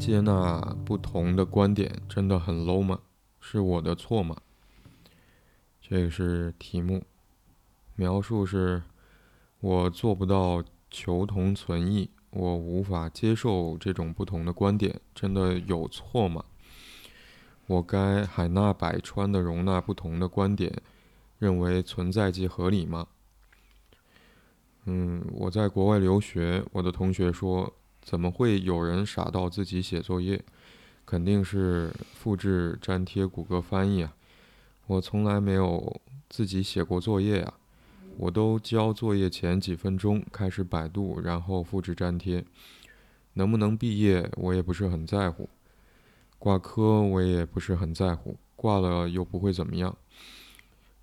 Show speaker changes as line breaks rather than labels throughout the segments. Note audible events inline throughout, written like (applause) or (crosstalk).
接纳不同的观点真的很 low 吗？是我的错吗？这个是题目，描述是：我做不到求同存异，我无法接受这种不同的观点，真的有错吗？我该海纳百川的容纳不同的观点，认为存在即合理吗？嗯，我在国外留学，我的同学说。怎么会有人傻到自己写作业？肯定是复制粘贴谷歌翻译啊！我从来没有自己写过作业啊！我都交作业前几分钟开始百度，然后复制粘贴。能不能毕业，我也不是很在乎。挂科我也不是很在乎，挂了又不会怎么样。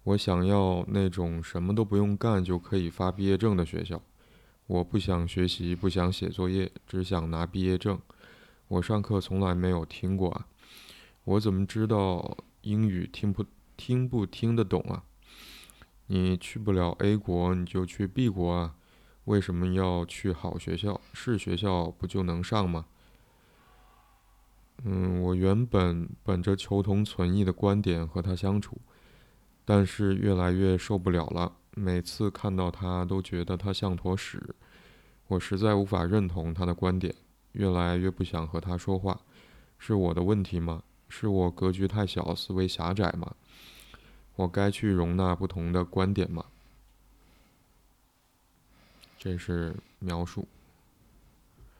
我想要那种什么都不用干就可以发毕业证的学校。我不想学习，不想写作业，只想拿毕业证。我上课从来没有听过啊，我怎么知道英语听不听不听得懂啊？你去不了 A 国，你就去 B 国啊？为什么要去好学校？是学校不就能上吗？嗯，我原本本着求同存异的观点和他相处，但是越来越受不了了。每次看到他，都觉得他像坨屎，我实在无法认同他的观点，越来越不想和他说话。是我的问题吗？是我格局太小，思维狭窄吗？我该去容纳不同的观点吗？这是描述。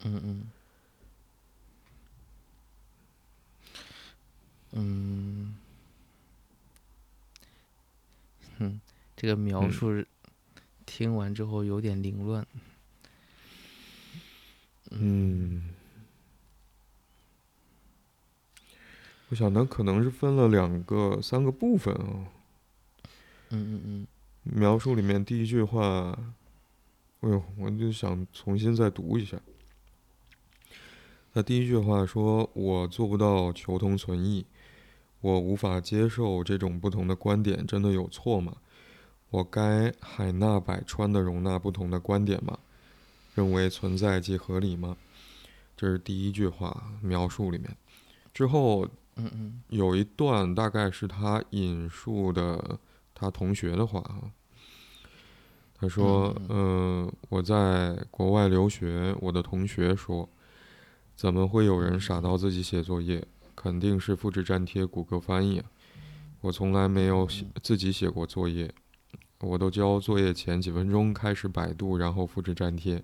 嗯嗯。嗯。哼。这个描述听完之后有点凌乱。
嗯，我想他可能是分了两个、三个部分啊。
嗯嗯嗯。
描述里面第一句话，哎呦，我就想重新再读一下。他第一句话说：“我做不到求同存异，我无法接受这种不同的观点，真的有错吗？”我该海纳百川的容纳不同的观点吗？认为存在即合理吗？这是第一句话描述里面。之后，
嗯嗯，
有一段大概是他引述的他同学的话啊。他说：“嗯，我在国外留学，我的同学说，怎么会有人傻到自己写作业？肯定是复制粘贴谷歌翻译。我从来没有写自己写过作业。”我都交作业前几分钟开始百度，然后复制粘贴。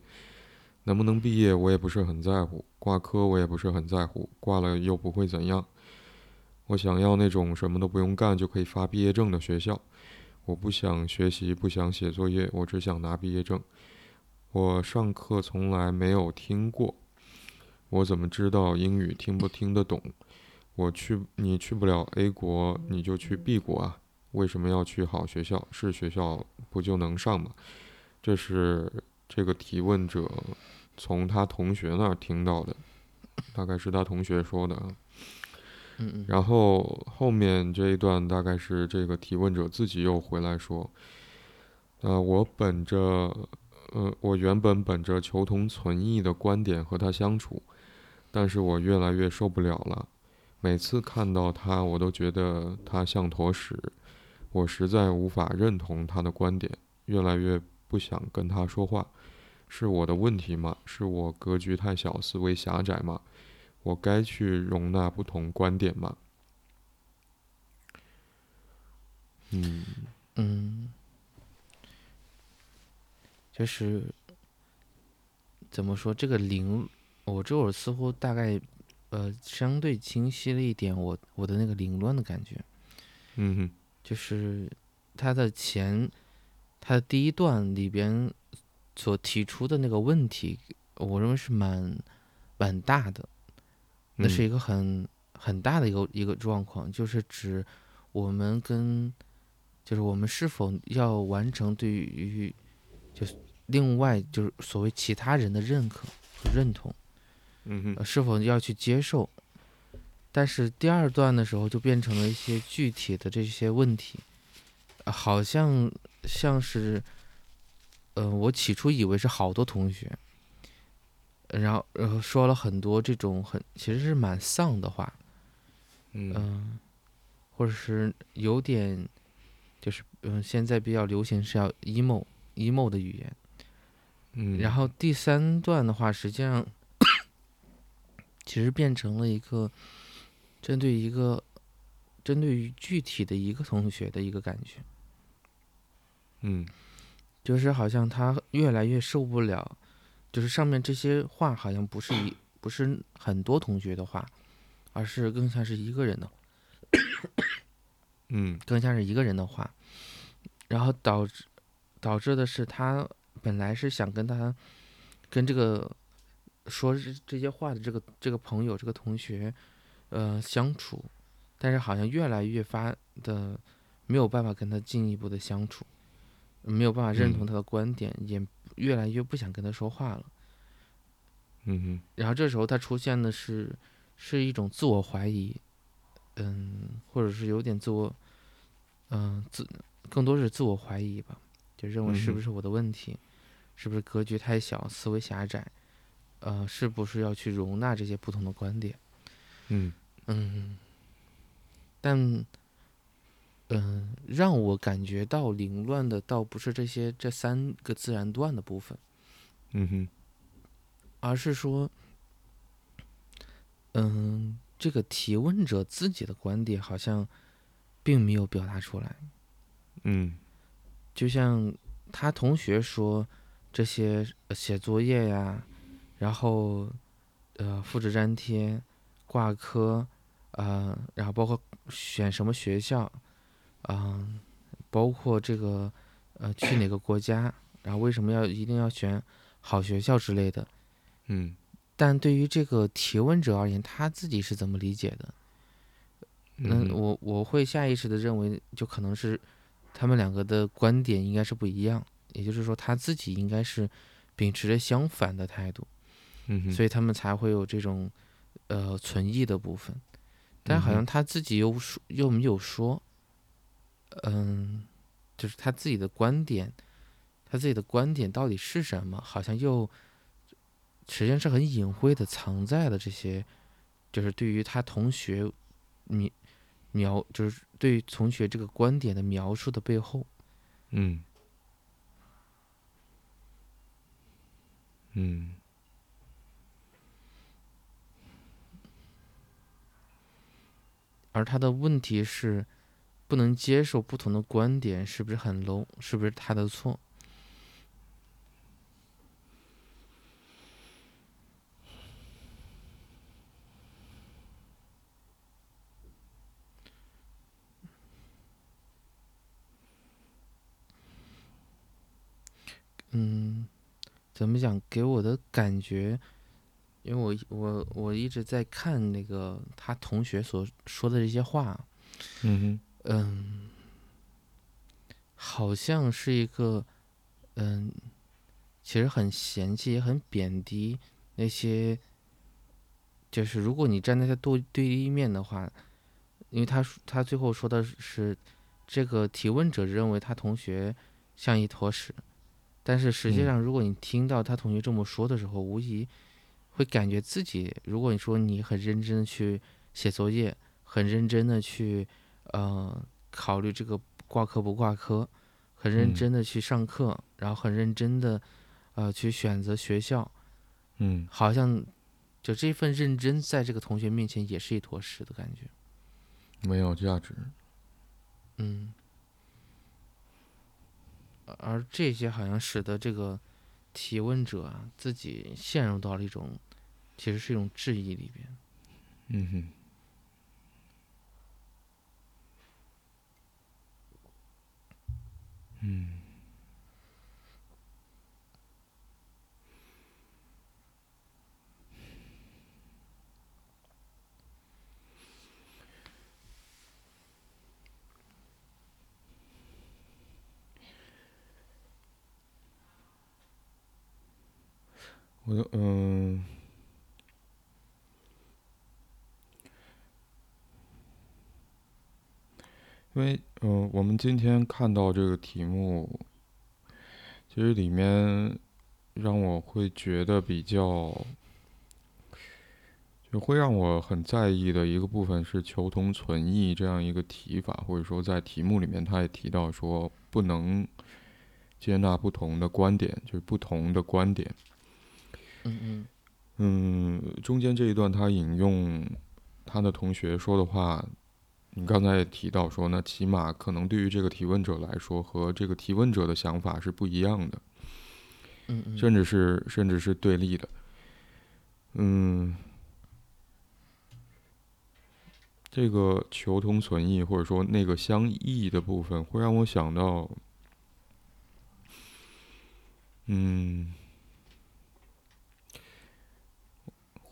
能不能毕业，我也不是很在乎；挂科，我也不是很在乎。挂了又不会怎样。我想要那种什么都不用干就可以发毕业证的学校。我不想学习，不想写作业，我只想拿毕业证。我上课从来没有听过，我怎么知道英语听不听得懂？我去，你去不了 A 国，你就去 B 国啊。为什么要去好学校？是学校不就能上吗？这是这个提问者从他同学那儿听到的，大概是他同学说的。
嗯
然后后面这一段大概是这个提问者自己又回来说：“呃，我本着，呃，我原本本着求同存异的观点和他相处，但是我越来越受不了了。每次看到他，我都觉得他像坨屎。”我实在无法认同他的观点，越来越不想跟他说话，是我的问题吗？是我格局太小，思维狭窄吗？我该去容纳不同观点吗？嗯
嗯，就是怎么说？这个凌，我这会儿似乎大概呃相对清晰了一点，我我的那个凌乱的感觉。
嗯哼。
就是他的前，他的第一段里边所提出的那个问题，我认为是蛮蛮大的，那是一个很很大的一个一个状况，就是指我们跟，就是我们是否要完成对于，就是另外就是所谓其他人的认可和认同，
嗯哼，
是否要去接受。但是第二段的时候就变成了一些具体的这些问题，好像像是，呃，我起初以为是好多同学，然后然后说了很多这种很其实是蛮丧的话，
嗯。
嗯，或者是有点，就是嗯，现在比较流行是要 emo emo 的语言。
嗯，
然后第三段的话，实际上 (coughs) 其实变成了一个针对一个针对于具体的一个同学的一个感觉，
嗯。
就是好像他越来越受不了，就是上面这些话好像不是一 (clears throat) 不是很多同学的话，而是更像是一个人的 (coughs)
嗯。(clears throat)
更像是一个人的话，然后导致导致的是他本来是想跟他跟这个说这这些话的这个这个朋友这个同学呃相处，但是好像越来越发的没有办法跟他进一步的相处，没有办法认同
嗯
他的观点，也越来越不想跟他说话了。
嗯哼
然后这时候他出现的是是一种自我怀疑，嗯，或者是有点自我，嗯、自更多是自我怀疑吧，就认为是不是我的问题，是不是格局太小，思维狭窄，呃，是不是要去容纳这些不同的观点？
嗯
嗯，但，嗯、让我感觉到凌乱的倒不是这些这三个自然段的部分。
嗯哼
而是说，嗯，这个提问者自己的观点好像并没有表达出来。
嗯
就像他同学说，这些呃写作业呀，然后呃复制粘贴、挂科，呃，然后包括选什么学校，嗯、包括这个呃去哪个国家，然后为什么要一定要选好学校之类的。
嗯
但对于这个提问者而言，他自己是怎么理解的？那
嗯
我我会下意识的认为，就可能是他们两个的观点应该是不一样，也就是说他自己应该是秉持着相反的态度，
嗯，
所以他们才会有这种呃存疑的部分。但好
嗯
像他自己又说又没有说，嗯，就是他自己的观点，他自己的观点到底是什么？好像又实际上是很隐晦的藏在了这些，就是对于他同学描描，就是对于同学这个观点的描述的背后。
嗯嗯
而他的问题是，不能接受不同的观点，是不是很 low？是不是他的错？嗯，怎么讲？给我的感觉，因为我我我一直在看那个他同学所说的这些话，
嗯哼。
嗯，好像是一个，嗯，其实很嫌弃，也很贬低那些，就是如果你站在他对对立面的话，因为他说他最后说的是，这个提问者认为他同学像一坨屎，但是实际
嗯。
上，如果你听到他同学这么说的时候，无疑会感觉自己，如果你说你很认真的去写作业，很认真的去。呃，考虑这个挂科不挂科，很认
嗯
真的去上课，然后很认真的呃去选择学校，
嗯
好像就这份认真在这个同学面前也是一坨屎的感觉。
没有价值。
嗯，而这些好像使得这个提问者啊自己陷入到了一种其实是一种质疑里边。
嗯哼嗯我的嗯。因为，嗯、我们今天看到这个题目，其实里面让我会觉得比较就会让我很在意的一个部分是“求同存异”这样一个提法，或者说在题目里面他也提到说不能接纳不同的观点，就是不同的观点。
嗯嗯
嗯，中间这一段他引用他的同学说的话，你刚才也提到说，那起码可能对于这个提问者来说，和这个提问者的想法是不一样的，
嗯嗯，
甚至是甚至是对立的。嗯。这个求同存异，或者说那个相异的部分，会让我想到，嗯，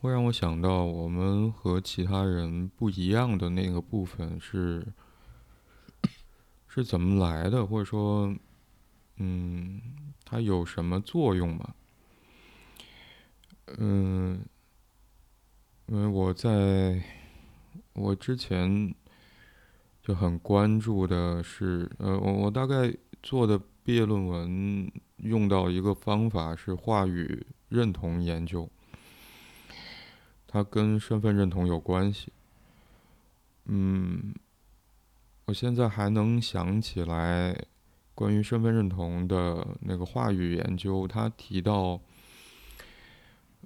会让我想到我们和其他人不一样的那个部分是是怎么来的，或者说，嗯，它有什么作用吗？嗯，因为我在。我之前就很关注的是，呃，我我大概做的毕业论文用到一个方法是话语认同研究，它跟身份认同有关系。嗯，我现在还能想起来关于身份认同的那个话语研究，他提到，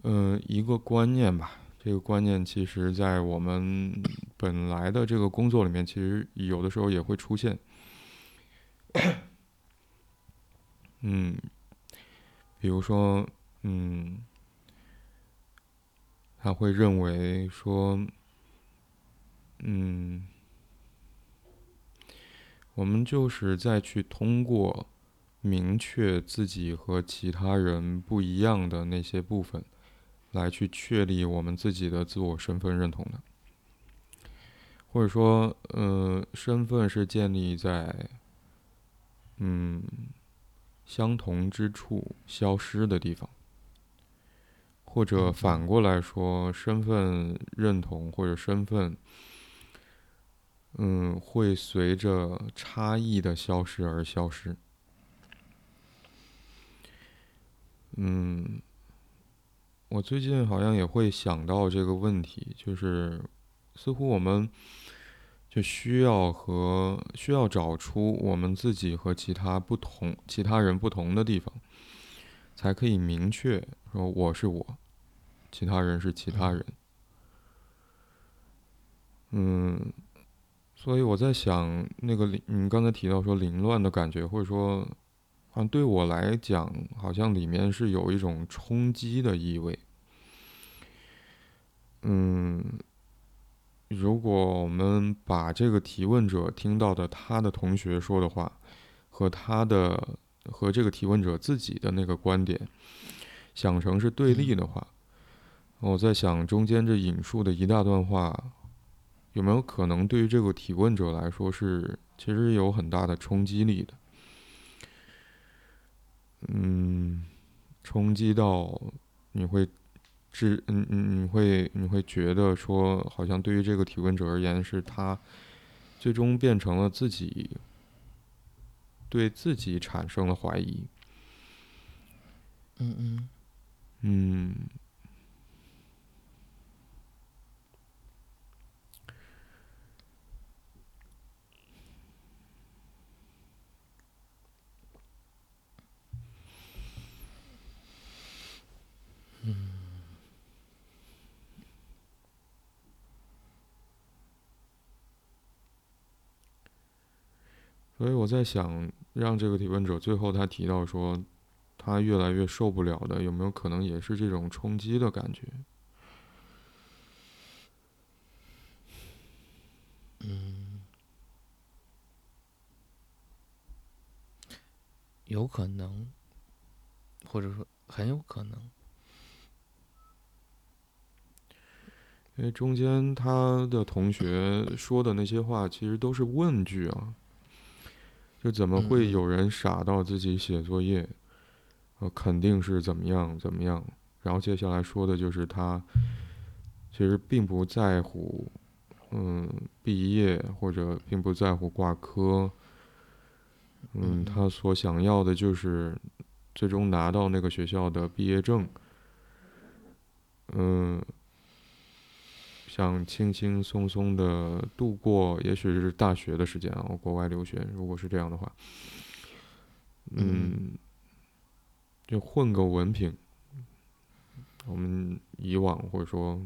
嗯，一个观念吧。这个观念其实，在我们本来的这个工作里面，其实有的时候也会出现。(coughs) 嗯，比如说，嗯，他会认为说，嗯，我们就是在去通过明确自己和其他人不一样的那些部分。来去确立我们自己的自我身份认同的，或者说，呃，身份是建立在，嗯，相同之处消失的地方，或者反过来说，身份认同或者身份，嗯，会随着差异的消失而消失，嗯。我最近好像也会想到这个问题，就是似乎我们就需要和需要找出我们自己和其他不同、其他人不同的地方，才可以明确说我是我，其他人是其他人。嗯，所以我在想，那个你刚才提到说凌乱的感觉，或者说，好像对我来讲，好像里面是有一种冲击的意味。嗯，如果我们把这个提问者听到的他的同学说的话，和他的和这个提问者自己的那个观点想成是对立的话，我在想中间这引述的一大段话，有没有可能对于这个提问者来说是其实有很大的冲击力的？嗯，冲击到你会。至，嗯嗯，你会你会觉得说，好像对于这个提问者而言，是他最终变成了自己对自己产生了怀疑。
嗯嗯
嗯。所以我在想，让这个提问者最后他提到说，他越来越受不了的，有没有可能也是这种冲击的感觉？
嗯，有可能，或者说很有可能，
因为中间他的同学说的那些话，其实都是问句啊。就怎么会有人傻到自己写作业？呃，肯定是怎么样怎么样。然后接下来说的就是他其实并不在乎，嗯，毕业或者并不在乎挂科。嗯，他所想要的就是最终拿到那个学校的毕业证。嗯，想轻轻松松的度过，也许是大学的时间啊，国外留学，如果是这样的话，嗯，就混个文凭。我们以往或者说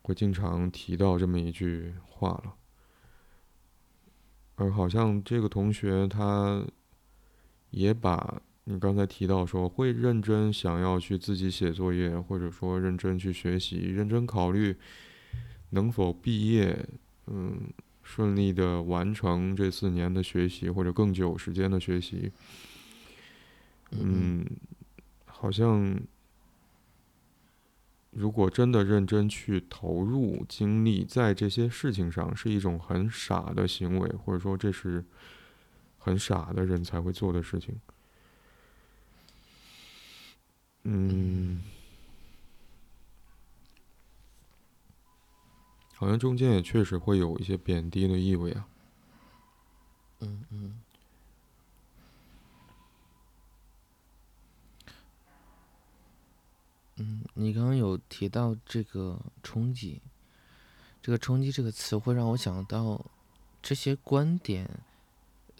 会经常提到这么一句话了，而好像这个同学他也把。你刚才提到说会认真想要去自己写作业，或者说认真去学习，认真考虑能否毕业，嗯，顺利的完成这四年的学习或者更久时间的学习，嗯，好像如果真的认真去投入精力在这些事情上，是一种很傻的行为，或者说这是很傻的人才会做的事情。嗯，好像中间也确实会有一些贬低的意味啊。
嗯嗯。嗯，你刚刚有提到这个冲击，这个冲击这个词会让我想到这些观点。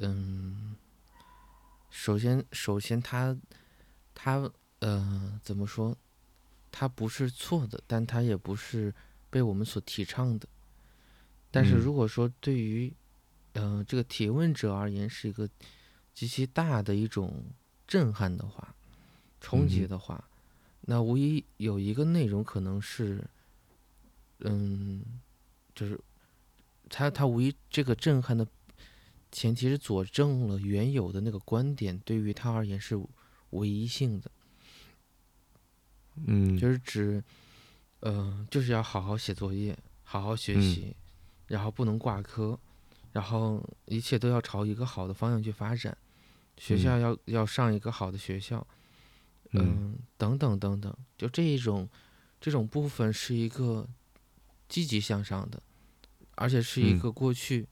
嗯，首先，首先，他，他。呃，怎么说？它不是错的，但它也不是被我们所提倡的。但是如果说对于，呃，这个提问者而言是一个极其大的一种震撼的话、冲击的话，那无疑有一个内容可能是，嗯，就是他他无疑这个震撼的前提是佐证了原有的那个观点对于他而言是唯一性的。
嗯，
就是指，呃，就是要好好写作业，好好学习，然后不能挂科，然后一切都要朝一个好的方向去发展，学校要要上一个好的学校，嗯，等等等等，就这一种，这种部分是一个积极向上的，而且是一个过去，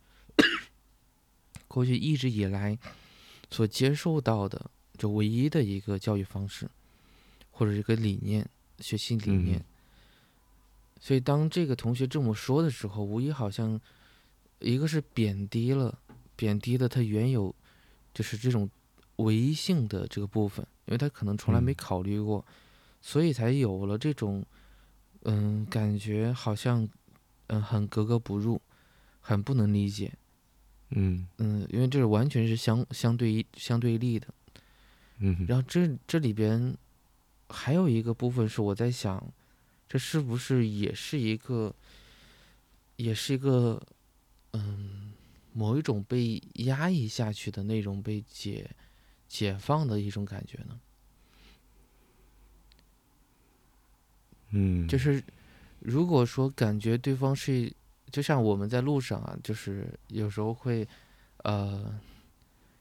过去一直以来所接受到的就唯一的一个教育方式。或者一个理念，学习理念。所以当这个同学这么说的时候，无疑好像一个是贬低了，贬低了他原有就是这种唯一性的这个部分，因为他可能从来没考虑过，所以才有了这种嗯感觉，好像嗯很格格不入，很不能理解。
嗯
嗯，因为这是完全是相相对相对立的。
嗯，
然后这这里边。还有一个部分是我在想，这是不是也是一个，也是一个，嗯，某一种被压抑下去的那种被解解放的一种感觉呢？
嗯，
就是如果说感觉对方是，就像我们在路上啊，就是有时候会，呃，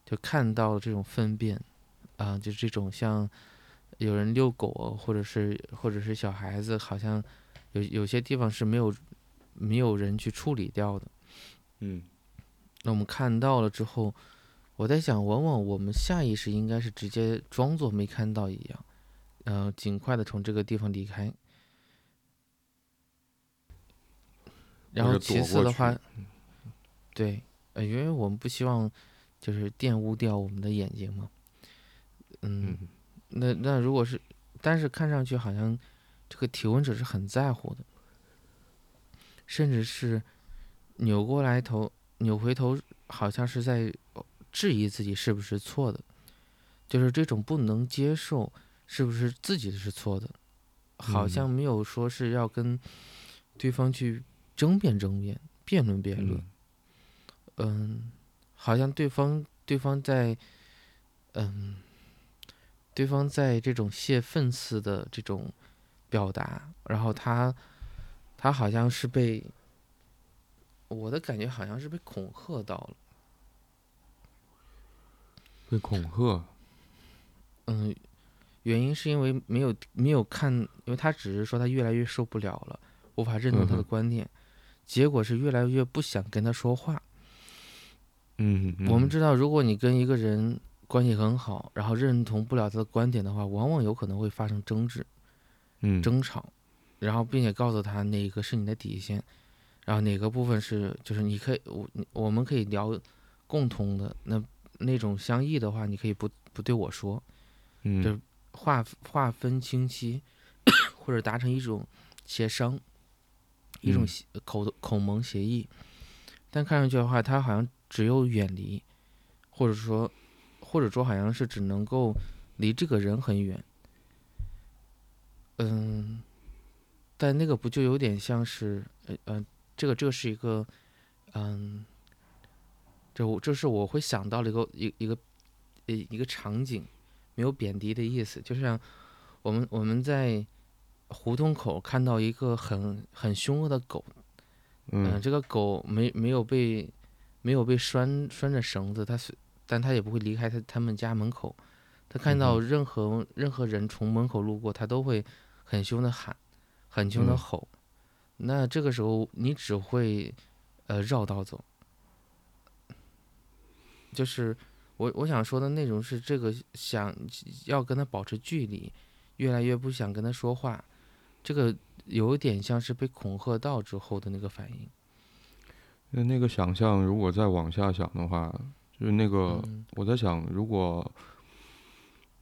就看到这种粪便，啊，就这种像。有人遛狗，或者是或者是小孩子，好像有有些地方是没有没有人去处理掉的。
嗯，
那我们看到了之后，我在想，往往我们下意识应该是直接装作没看到一样，呃，尽快的从这个地方离开。然后其次的话，对，呃，因为我们不希望就是玷污掉我们的眼睛嘛。嗯。那那如果是，但是看上去好像这个提问者是很在乎的，甚至是扭过来头扭回头，好像是在质疑自己是不是错的，就是这种不能接受是不是自己的是错的，好像没有说是要跟对方去争辩争辩、辩论辩论，嗯，好像对方对方在嗯。对方在这种泄愤似的这种表达，然后他他好像是被我的感觉好像是被恐吓到了，
被恐吓。
嗯，原因是因为没有没有看，因为他只是说他越来越受不了了，无法认同他的观念，结果是越来越不想跟他说话。
嗯，
我们知道，如果你跟一个人。关系很好，然后认同不了他的观点的话，往往有可能会发生争执，
嗯，
争吵，然后并且告诉他哪个是你的底线，然后哪个部分是就是你可以我我们可以聊共同的那那种相异的话，你可以不不对我说，
嗯，
就划划分清晰，或者达成一种协商，一种
嗯。
协口口盟协议。但看上去的话，他好像只有远离，或者说，或者说好像是只能够离这个人很远。嗯，但那个不就有点像是，呃呃，这个这个是一个，嗯，这我这是我会想到的一个一一个呃一个场景，没有贬低的意思，就像我们我们在胡同口看到一个很很凶恶的狗，嗯、
嗯
这个狗没没有被没有被拴拴着绳子，它是，但他也不会离开他他们家门口。他看到
嗯
任何、任何人从门口路过，他都会很凶的喊，很凶的
嗯
吼。那这个时候你只会呃绕道走。就是我我想说的内容是这个想要跟他保持距离，越来越不想跟他说话，这个有点像是被恐吓到之后的那个反应。
那那个想象，如果再往下想的话，就是那个
嗯
我在想，如果，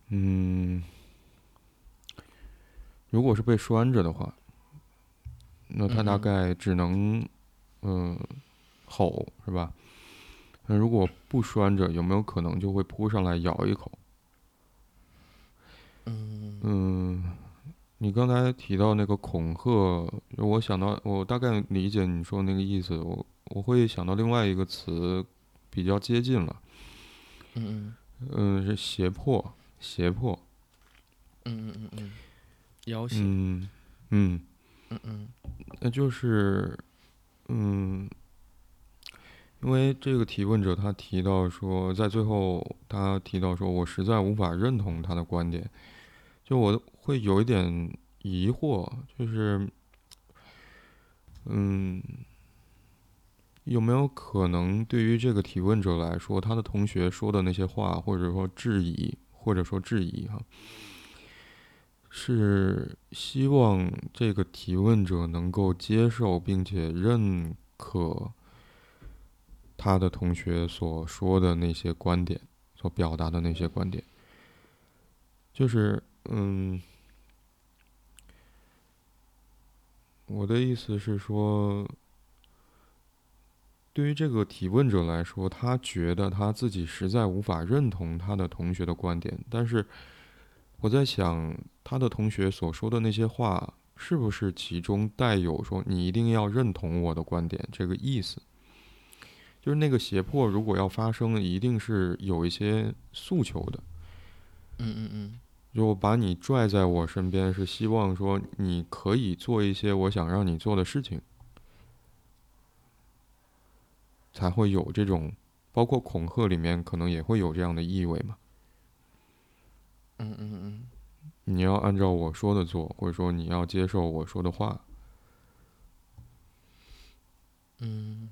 嗯，如果是被拴着的话，那他大概只能，嗯、吼是吧？那如果不拴着，有没有可能就会扑上来咬一口？
嗯
嗯，你刚才提到那个恐吓，我想到，我大概理解你说那个意思，我我会想到另外一个词，比较接近了，
嗯
嗯，是胁迫，胁迫，
嗯嗯嗯嗯，要挟，
嗯嗯，
嗯嗯。
那就是，嗯，因为这个提问者他提到说，在最后他提到说我实在无法认同他的观点，就我会有一点疑惑，就是，嗯，有没有可能对于这个提问者来说，他的同学说的那些话，或者说质疑，或者说质疑哈，是希望这个提问者能够接受并且认可他的同学所说的那些观点，所表达的那些观点，就是嗯，我的意思是说，对于这个提问者来说，他觉得他自己实在无法认同他的同学的观点，但是我在想，他的同学所说的那些话，是不是其中带有说你一定要认同我的观点这个意思？就是那个胁迫，如果要发生，一定是有一些诉求的。
嗯嗯嗯
就我把你拽在我身边，是希望说你可以做一些我想让你做的事情，才会有这种，包括恐吓里面可能也会有这样的意味嘛。
嗯嗯嗯
你要按照我说的做，或者说你要接受我说的话。
嗯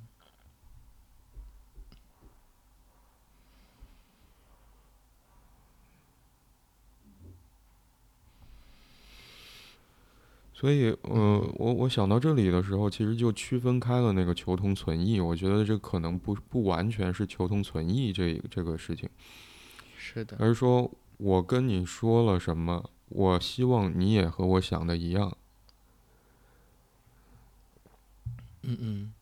所以，呃，我我想到这里的时候，其实就区分开了那个求同存异。我觉得这可能不不完全是求同存异这这个事情，
是的，
而是说我跟你说了什么，我希望你也和我想的一样。
嗯嗯。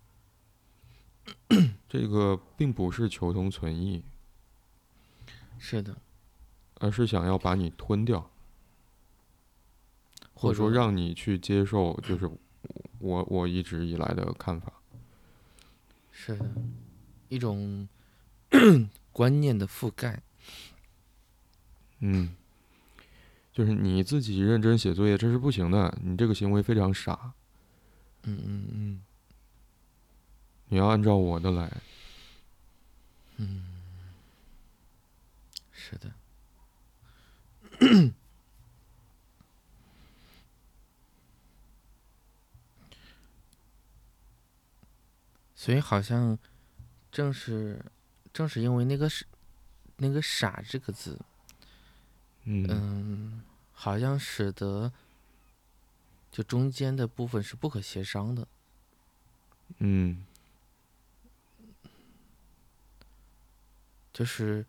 (clears throat)
这个并不是求同存异，
是的，
而是想要把你吞掉，或
者
说让你去接受，就是我我一直以来的看法。
是的，一种 (clears throat) 观念的覆盖。
嗯，就是你自己认真写作业，这是不行的，你这个行为非常傻，
嗯嗯嗯
你要按照我的来。
嗯，是的。(coughs) 所以好像正是正是因为那个是那个“傻”这个字，
嗯
嗯，好像使得就中间的部分是不可协商的。
嗯
就是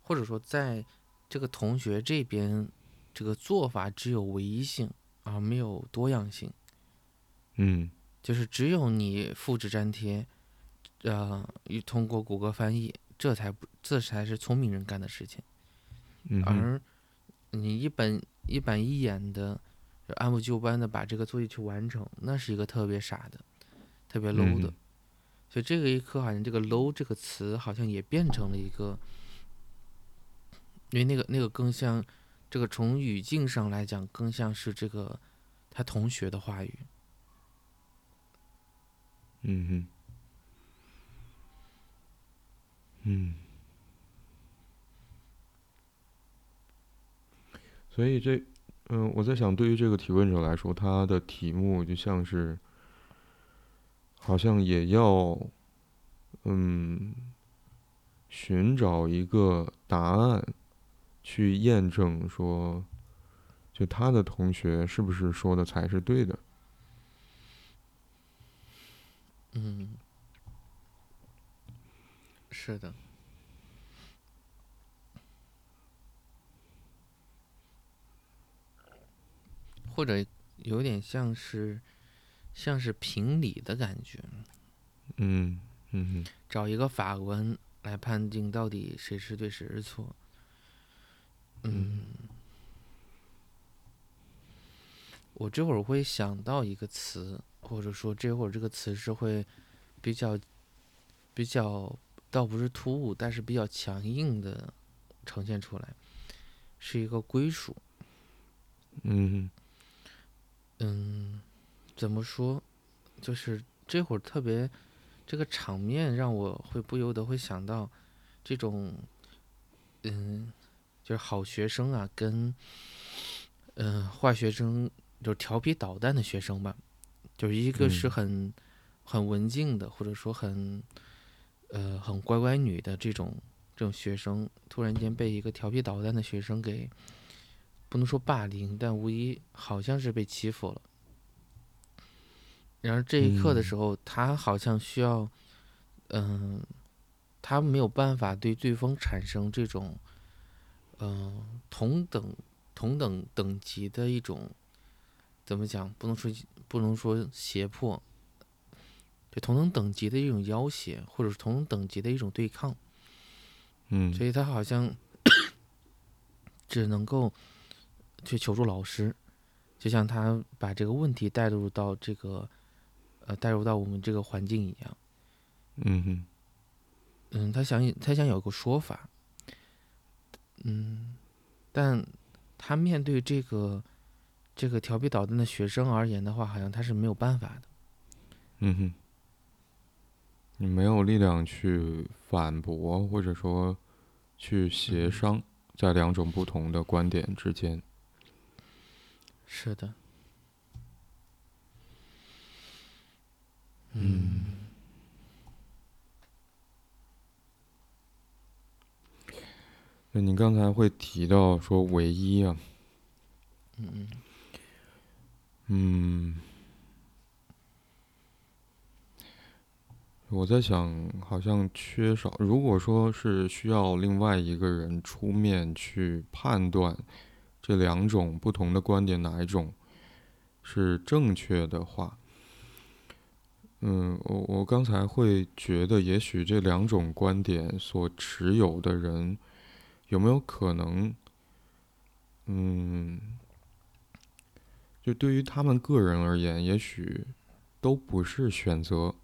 或者说在这个同学这边，这个做法只有唯一性而没有多样性。
嗯
就是只有你复制粘贴，呃，与通过谷歌翻译，这才不这才是聪明人干的事情。
嗯
而你一本一板一眼的按部就班的把这个作业去完成，那是一个特别傻的、特别 low 的。
嗯
所以这个一刻，好像这个 low 这个词好像也变成了一个，因为那个那个更像这个从语境上来讲，更像是这个他同学的话语。
嗯哼，嗯，所以这，嗯、我在想，对于这个提问者来说，他的题目就像是，好像也要，嗯，寻找一个答案，去验证说，就他的同学是不是说的才是对的。
嗯，是的，或者有点像是像是评理的感觉，
嗯嗯哼。
找一个法官来判定到底谁是对谁是错。嗯，我这会儿会想到一个词，或者说这会儿这个词是会比较比较，倒不是突兀，但是比较强硬的呈现出来，是一个归属。
嗯
嗯，怎么说？就是这会儿特别，这个场面让我会不由得会想到这种，嗯，就是好学生啊，跟嗯、坏学生，就是调皮捣蛋的学生吧，就是一个是
嗯
很、很文静的，或者说很呃很乖乖女的这种这种学生，突然间被一个调皮捣蛋的学生给不能说霸凌，但无疑好像是被欺负了。然而这一刻的
嗯
时候，他好像需要，嗯、他没有办法对对方产生这种，嗯、同等同等等级的一种，怎么讲？不能说不能说胁迫，就同等等级的一种要挟，或者是同等等级的一种对抗。
嗯
所以他好像 (coughs) 只能够去求助老师，就像他把这个问题带入到这个呃带入到我们这个环境一样。
嗯哼
嗯，他想他想有个说法，嗯，但他面对这个这个调皮捣蛋的学生而言的话，好像他是没有办法的。
嗯哼，你没有力量去反驳，或者说去协
嗯。
商，在两种不同的观点之间。
是的，
嗯。那你刚才会提到说唯一啊，
嗯嗯
我在想，好像缺少。如果说是需要另外一个人出面去判断这两种不同的观点哪一种是正确的话，嗯，我我刚才会觉得，也许这两种观点所持有的人有没有可能，嗯。就对于他们个人而言，也许都不是选择。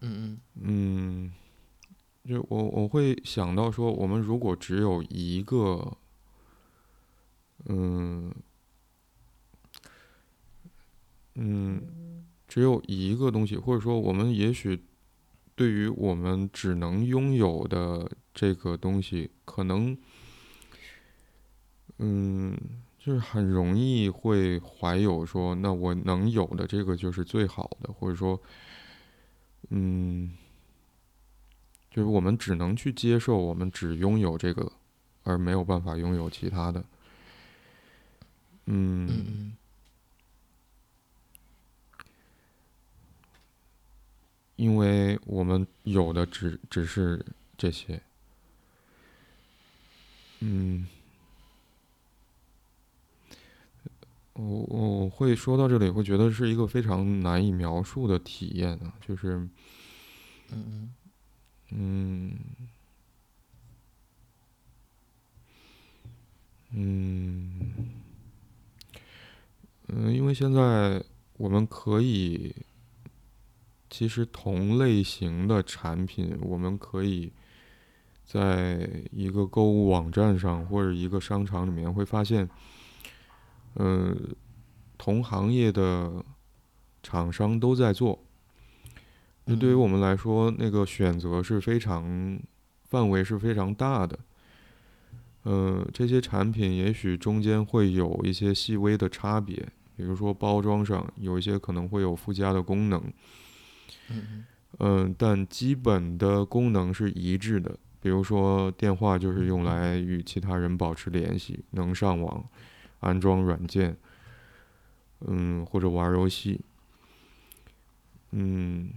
嗯
嗯，就我我会想到说，我们如果只有一个，嗯嗯，只有一个东西，或者说我们也许对于我们只能拥有的这个东西，可能，嗯。就是很容易会怀有说，那我能有的这个就是最好的，或者说，嗯就是我们只能去接受我们只拥有这个而没有办法拥有其他的。
嗯
因为我们有的只只是这些。嗯。会说到这里，会觉得是一个非常难以描述的体验啊，就是，
嗯
嗯嗯嗯，因为现在我们可以。其实同类型的产品，我们可以在一个购物网站上或者一个商场里面会发现，嗯，同行业的厂商都在做。那对于我们来说，那个选择是非常范围是非常大的。呃，这些产品也许中间会有一些细微的差别，比如说包装上有一些可能会有附加的功能。嗯但基本的功能是一致的。比如说，电话就是用来与其他人保持联系，能上网，安装软件，嗯，或者玩游戏。嗯，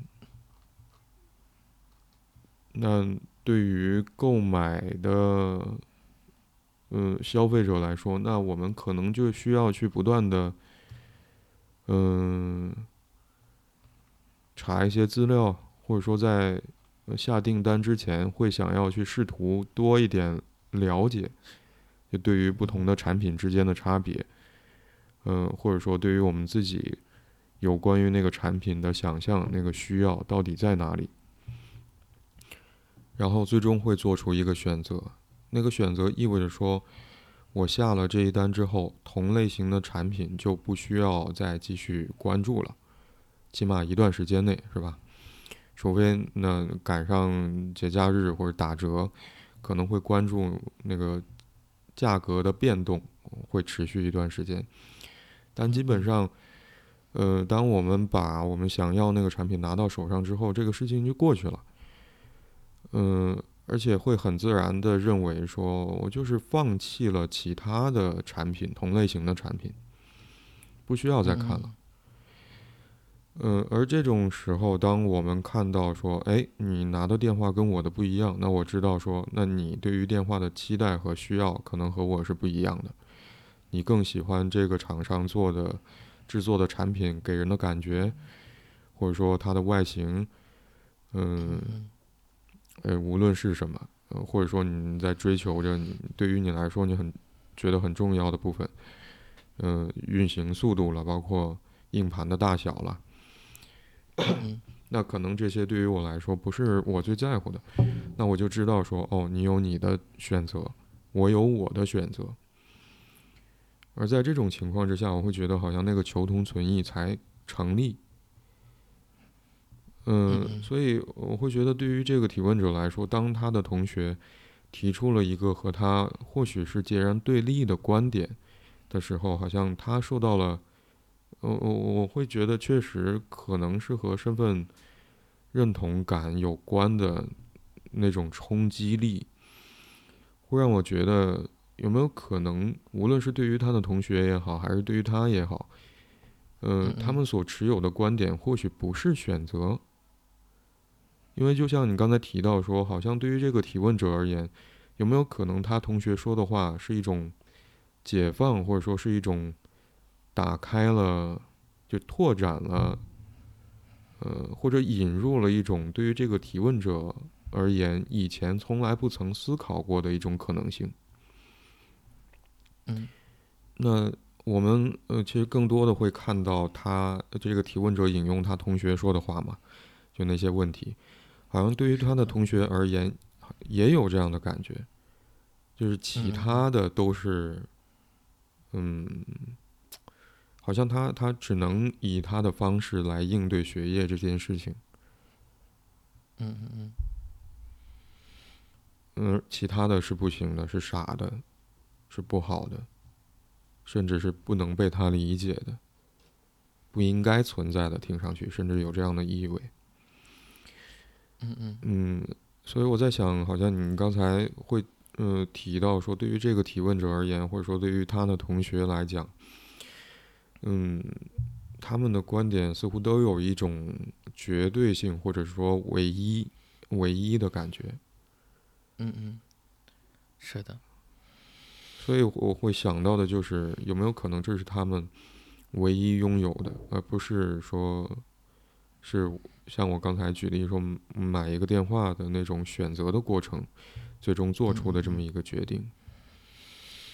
那对于购买的嗯消费者来说，那我们可能就需要去不断的嗯。查一些资料，或者说在下订单之前，会想要去试图多一点了解，就对于不同的产品之间的差别，嗯，或者说对于我们自己有关于那个产品的想象，那个需要到底在哪里，然后最终会做出一个选择。那个选择意味着说，我下了这一单之后，同类型的产品就不需要再继续关注了。起码一段时间内是吧？除非那赶上节假日或者打折，可能会关注那个价格的变动，会持续一段时间。但基本上，呃，当我们把我们想要那个产品拿到手上之后，这个事情就过去了。嗯，而且会很自然的认为说，我就是放弃了其他的产品，同类型的产品，不需要再看了。嗯，而这种时候，当我们看到说，哎，你拿的电话跟我的不一样，那我知道说，那你对于电话的期待和需要可能和我是不一样的。你更喜欢这个厂商做的、制作的产品给人的感觉，或者说它的外形，嗯，呃，无论是什么，呃，或者说你在追求着你对于你来说你很觉得很重要的部分，嗯，运行速度了，包括硬盘的大小了。那可能这些对于我来说不是我最在乎的，那我就知道说，哦，你有你的选择，我有我的选择。而在这种情况之下，我会觉得好像那个求同存异才成立。嗯，所以我会觉得对于这个提问者来说，当他的同学提出了一个和他或许是截然对立的观点的时候，好像他受到了。我我我会觉得确实可能是和身份认同感有关的那种冲击力，会让我觉得有没有可能，无论是对于他的同学也好，还是对于他也好，呃，他们所持有的观点或许不是选择，因为就像你刚才提到说，好像对于这个提问者而言，有没有可能他同学说的话是一种解放，或者说是一种。打开了，就拓展了，呃，或者引入了一种对于这个提问者而言以前从来不曾思考过的一种可能性。
嗯，
那我们呃，其实更多的会看到他这个提问者引用他同学说的话嘛，就那些问题，好像对于他的同学而言也有这样的感觉，就是其他的都是，嗯。好像他他只能以他的方式来应对学业这件事情。
嗯嗯嗯。
嗯，其他的是不行的，是傻的，是不好的，甚至是不能被他理解的，不应该存在的，听上去甚至有这样的意味。
嗯嗯。
嗯，所以我在想，好像你刚才会呃提到说，对于这个提问者而言，或者说对于他的同学来讲。嗯，他们的观点似乎都有一种绝对性，或者说唯一、唯一的感觉。
嗯嗯，是的。
所以我会想到的就是，有没有可能这是他们唯一拥有的，而不是说，是像我刚才举例说买一个电话的那种选择的过程，最终做出的这么一个决定。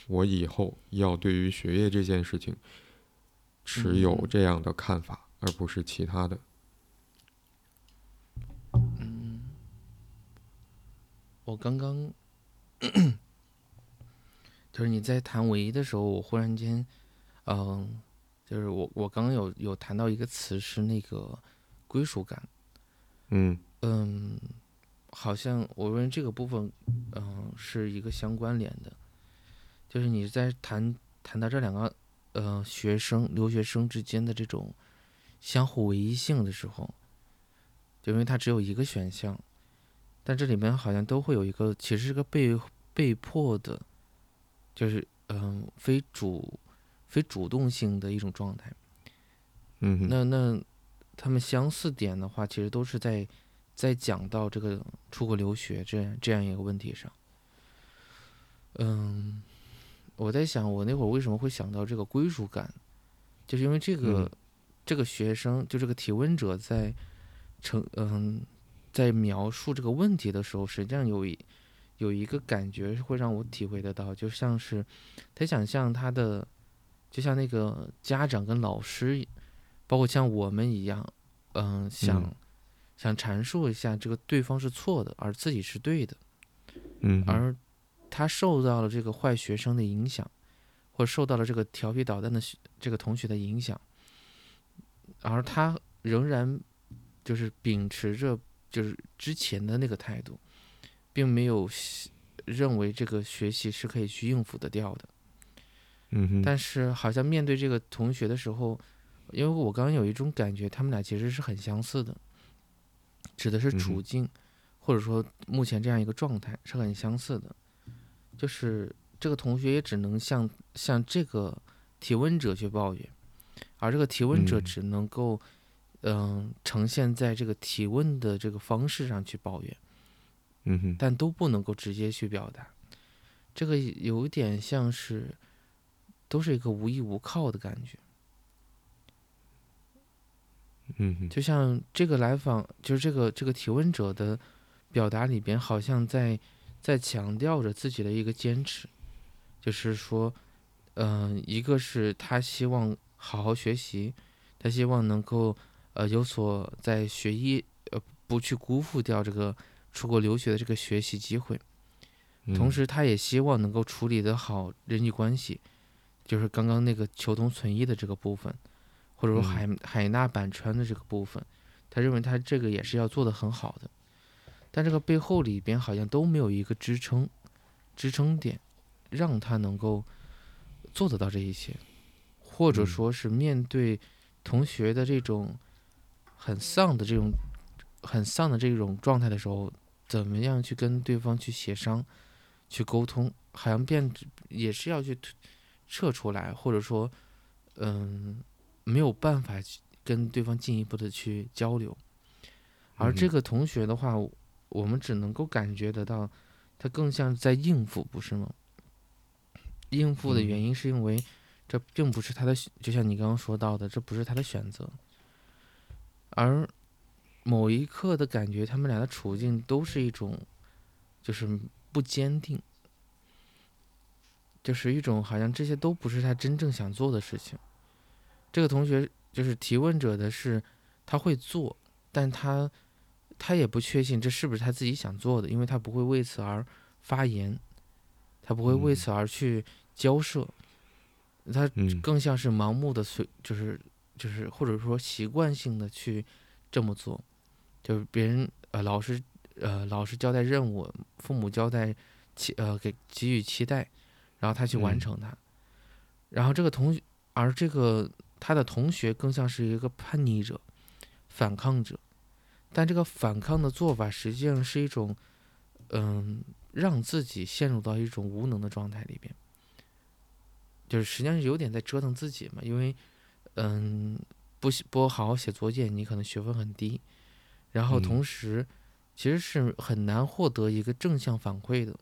我以后要对于学业这件事情持有这样的看法，而不是其他的。
嗯，我刚刚。就是你在谈唯一的时候，我忽然间，嗯，就是我我刚刚有有谈到一个词是那个归属感，
嗯
嗯，好像我认为这个部分，嗯，是一个相关联的，就是你在谈谈到这两个呃学生留学生之间的这种相互唯一性的时候，就因为它只有一个选项，但这里面好像都会有一个其实是个被被迫的。就是嗯，非主、非主动性的一种状态。
嗯，
那那他们相似点的话，其实都是在在讲到这个出国留学这样这样一个问题上。嗯，我在想，我那会儿为什么会想到这个归属感，就是因为这个这个学生，就这个提问者在成嗯在描述这个问题的时候，实际上有一。有一个感觉会让我体会得到，就像是他想像他的，就像那个家长跟老师，包括像我们一样，嗯，想想阐述一下这个对方是错的，而自己是对的，
嗯，
而他受到了这个坏学生的影响，或者受到了这个调皮捣蛋的这个同学的影响，而他仍然就是秉持着就是之前的那个态度。并没有认为这个学习是可以去应付得掉的，
嗯
但是好像面对这个同学的时候，因为我刚刚有一种感觉，他们俩其实是很相似的，指的是处境，或者说目前这样一个状态是很相似的，就是这个同学也只能向向这个提问者去抱怨，而这个提问者只能够嗯呈现在这个提问的这个方式上去抱怨。
嗯哼，
但都不能够直接去表达，这个有点像是，都是一个无依无靠的感觉。
嗯哼，
就像这个来访，就是这个这个提问者的表达里边，好像在在强调着自己的一个坚持，就是说，嗯，一个是他希望好好学习，他希望能够呃有所在学业，呃不去辜负掉这个。出国留学的这个学习机会，同时他也希望能够处理得好人际关系，就是刚刚那个求同存异的这个部分，或者说海海纳百川的这个部分，他认为他这个也是要做得很好的，但这个背后里边好像都没有一个支撑支撑点，让他能够做得到这一些，或者说是面对同学的这种很丧的这种很丧的这种状态的时候。怎么样去跟对方去协商、去沟通，好像变也是要去撤出来，或者说，嗯，没有办法跟对方进一步的去交流。而这个同学的话，我们只能够感觉得到，他更像在应付，不是吗？应付的原因是因为这并不是他的，就像你刚刚说到的，这不是他的选择，而。某一刻的感觉，他们俩的处境都是一种，就是不坚定，就是一种好像这些都不是他真正想做的事情。这个同学就是提问者的是，他会做，但他他也不确信这是不是他自己想做的，因为他不会为此而发言，他不会为此而去交涉，他更像是盲目的随，就是就是或者说习惯性的去这么做。就是别人呃老师呃老师交代任务，父母交代期呃给给予期待，然后他去完成它，然后这个同学而这个他的同学更像是一个叛逆者、反抗者，但这个反抗的做法实际上是一种嗯让自己陷入到一种无能的状态里边，就是实际上是有点在折腾自己嘛，因为嗯不不好好写作业，你可能学分很低，然后同时其实是很难获得一个正向反馈的。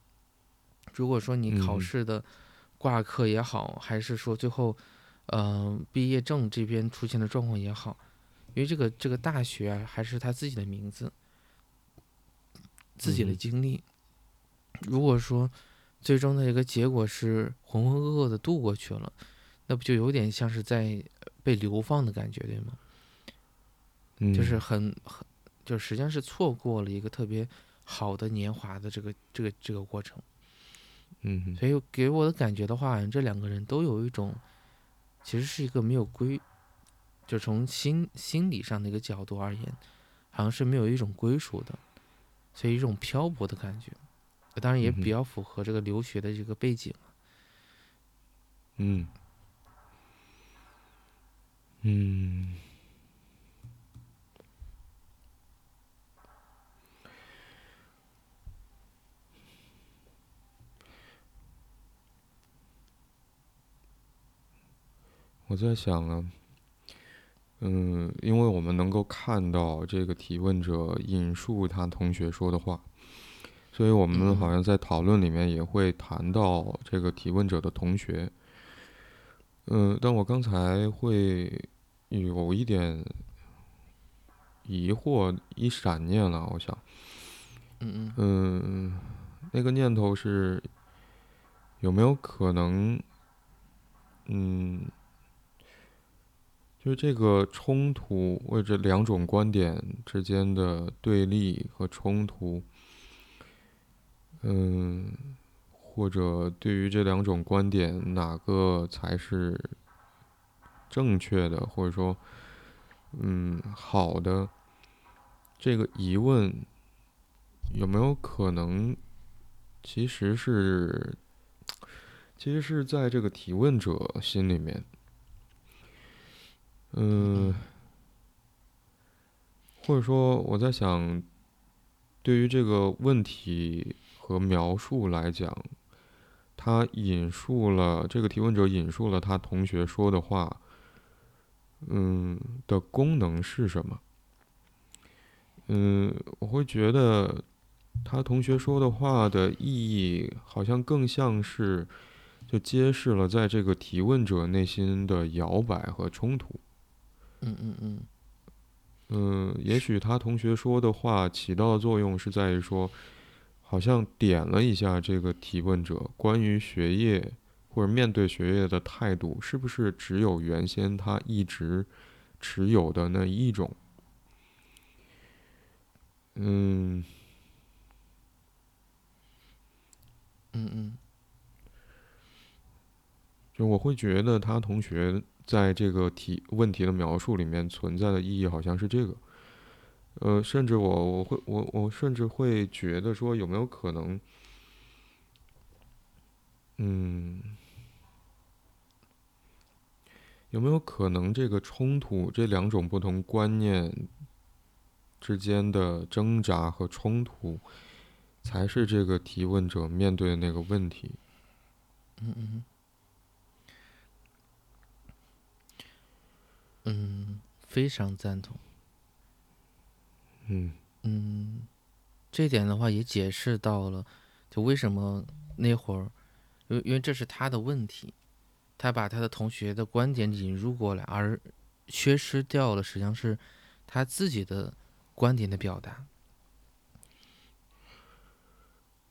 如果说你考试的挂科也好，还是说最后嗯毕业证这边出现的状况也好，因为这个这个大学啊还是他自己的名字，自己的经历。如果说最终的一个结果是浑浑噩噩的度过去了，那不就有点像是在被流放的感觉，对吗？就是很很，就实际上是错过了一个特别好的年华的这个这个这个过程。
嗯，
所以给我的感觉的话，这两个人都有一种，其实是一个没有归，就从心心理上的一个角度而言，好像是没有一种归属的，所以一种漂泊的感觉。当然也比较符合这个留学的这个背景。
嗯，嗯，我在想啊，嗯，因为我们能够看到这个提问者引述他同学说的话。所以我们好像在讨论里面也会谈到这个提问者的同学，嗯，但我刚才会有一点疑惑，一闪念了，我想，
嗯。
嗯，那个念头是有没有可能，嗯，就是这个冲突或者两种观点之间的对立和冲突。嗯，或者对于这两种观点，哪个才是正确的，或者说，嗯，好的，这个疑问有没有可能，其实是，其实是在这个提问者心里面，嗯，或者说我在想，对于这个问题。和描述来讲，他引述了这个提问者引述了他同学说的话，嗯，的功能是什么？嗯，我会觉得他同学说的话的意义，好像更像是就揭示了在这个提问者内心的摇摆和冲突。
嗯嗯嗯。
嗯，也许他同学说的话起到的作用是在于说。好像点了一下这个提问者关于学业或者面对学业的态度，是不是只有原先他一直持有的那一种？
嗯，
就我会觉得他同学在这个题问题的描述里面存在的意义，好像是这个。呃，甚至我我会我我甚至会觉得说，有没有可能，嗯，有没有可能这个冲突，这两种不同观念之间的挣扎和冲突，才是这个提问者面对的那个问题？
嗯嗯嗯，非常赞同。
嗯
嗯，这点的话也解释到了，就为什么那会儿，因为因为这是他的问题，他把他的同学的观点引入过来，而缺失掉了实际上是他自己的观点的表达。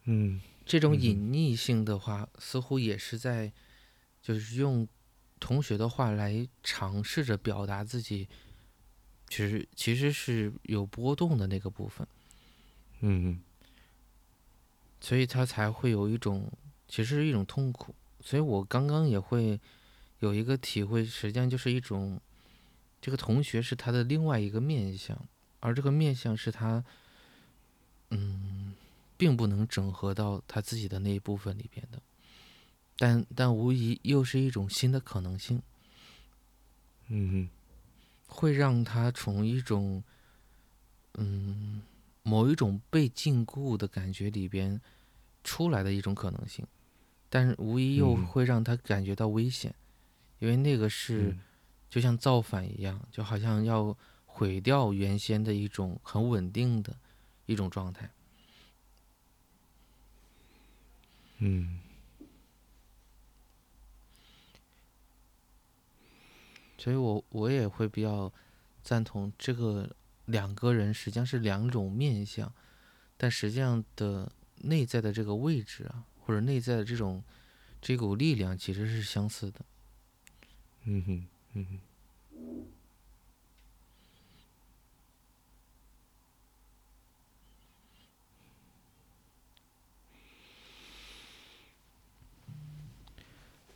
嗯，
这种隐匿性的话，似乎也是在，就是用同学的话来尝试着表达自己。其实其实是有波动的那个部分，
嗯，
所以他才会有一种，其实是一种痛苦。所以我刚刚也会有一个体会，实际上就是一种，这个同学是他的另外一个面相，而这个面相是他，嗯，并不能整合到他自己的那一部分里边的，但但无疑又是一种新的可能性，
嗯。
会让他从一种，嗯，某一种被禁锢的感觉里边出来的一种可能性，但是无疑又会让他感觉到危险，因为那个是就像造反一样，就好像要毁掉原先的一种很稳定的一种状态。
嗯，
所以我我也会比较赞同这个两个人实际上是两种面相，但实际上的内在的这个位置啊，或者内在的这种这股力量其实是相似的。
嗯哼，嗯哼。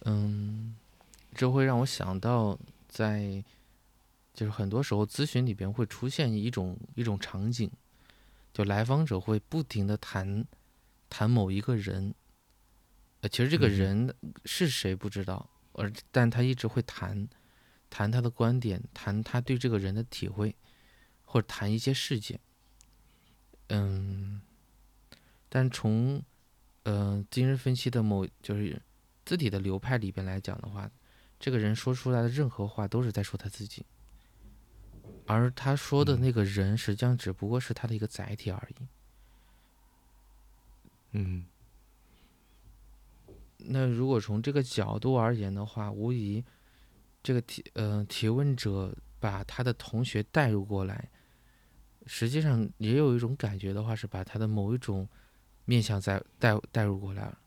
嗯，这会让我想到，在就是很多时候咨询里边会出现一种一种场景，就来访者会不停的谈谈某一个人，呃，其实这个人是谁不知道，而但他一直会谈谈他的观点，谈他对这个人的体会，或者谈一些事件。嗯，但从呃精神分析的某就是。字体的流派里边来讲的话，这个人说出来的任何话都是在说他自己，而他说的那个人实际上只不过是他的一个载体而已。
嗯。
那如果从这个角度而言的话，无疑这个提呃提问者把他的同学带入过来，实际上也有一种感觉的话，是把他的某一种面向在带带入过来了。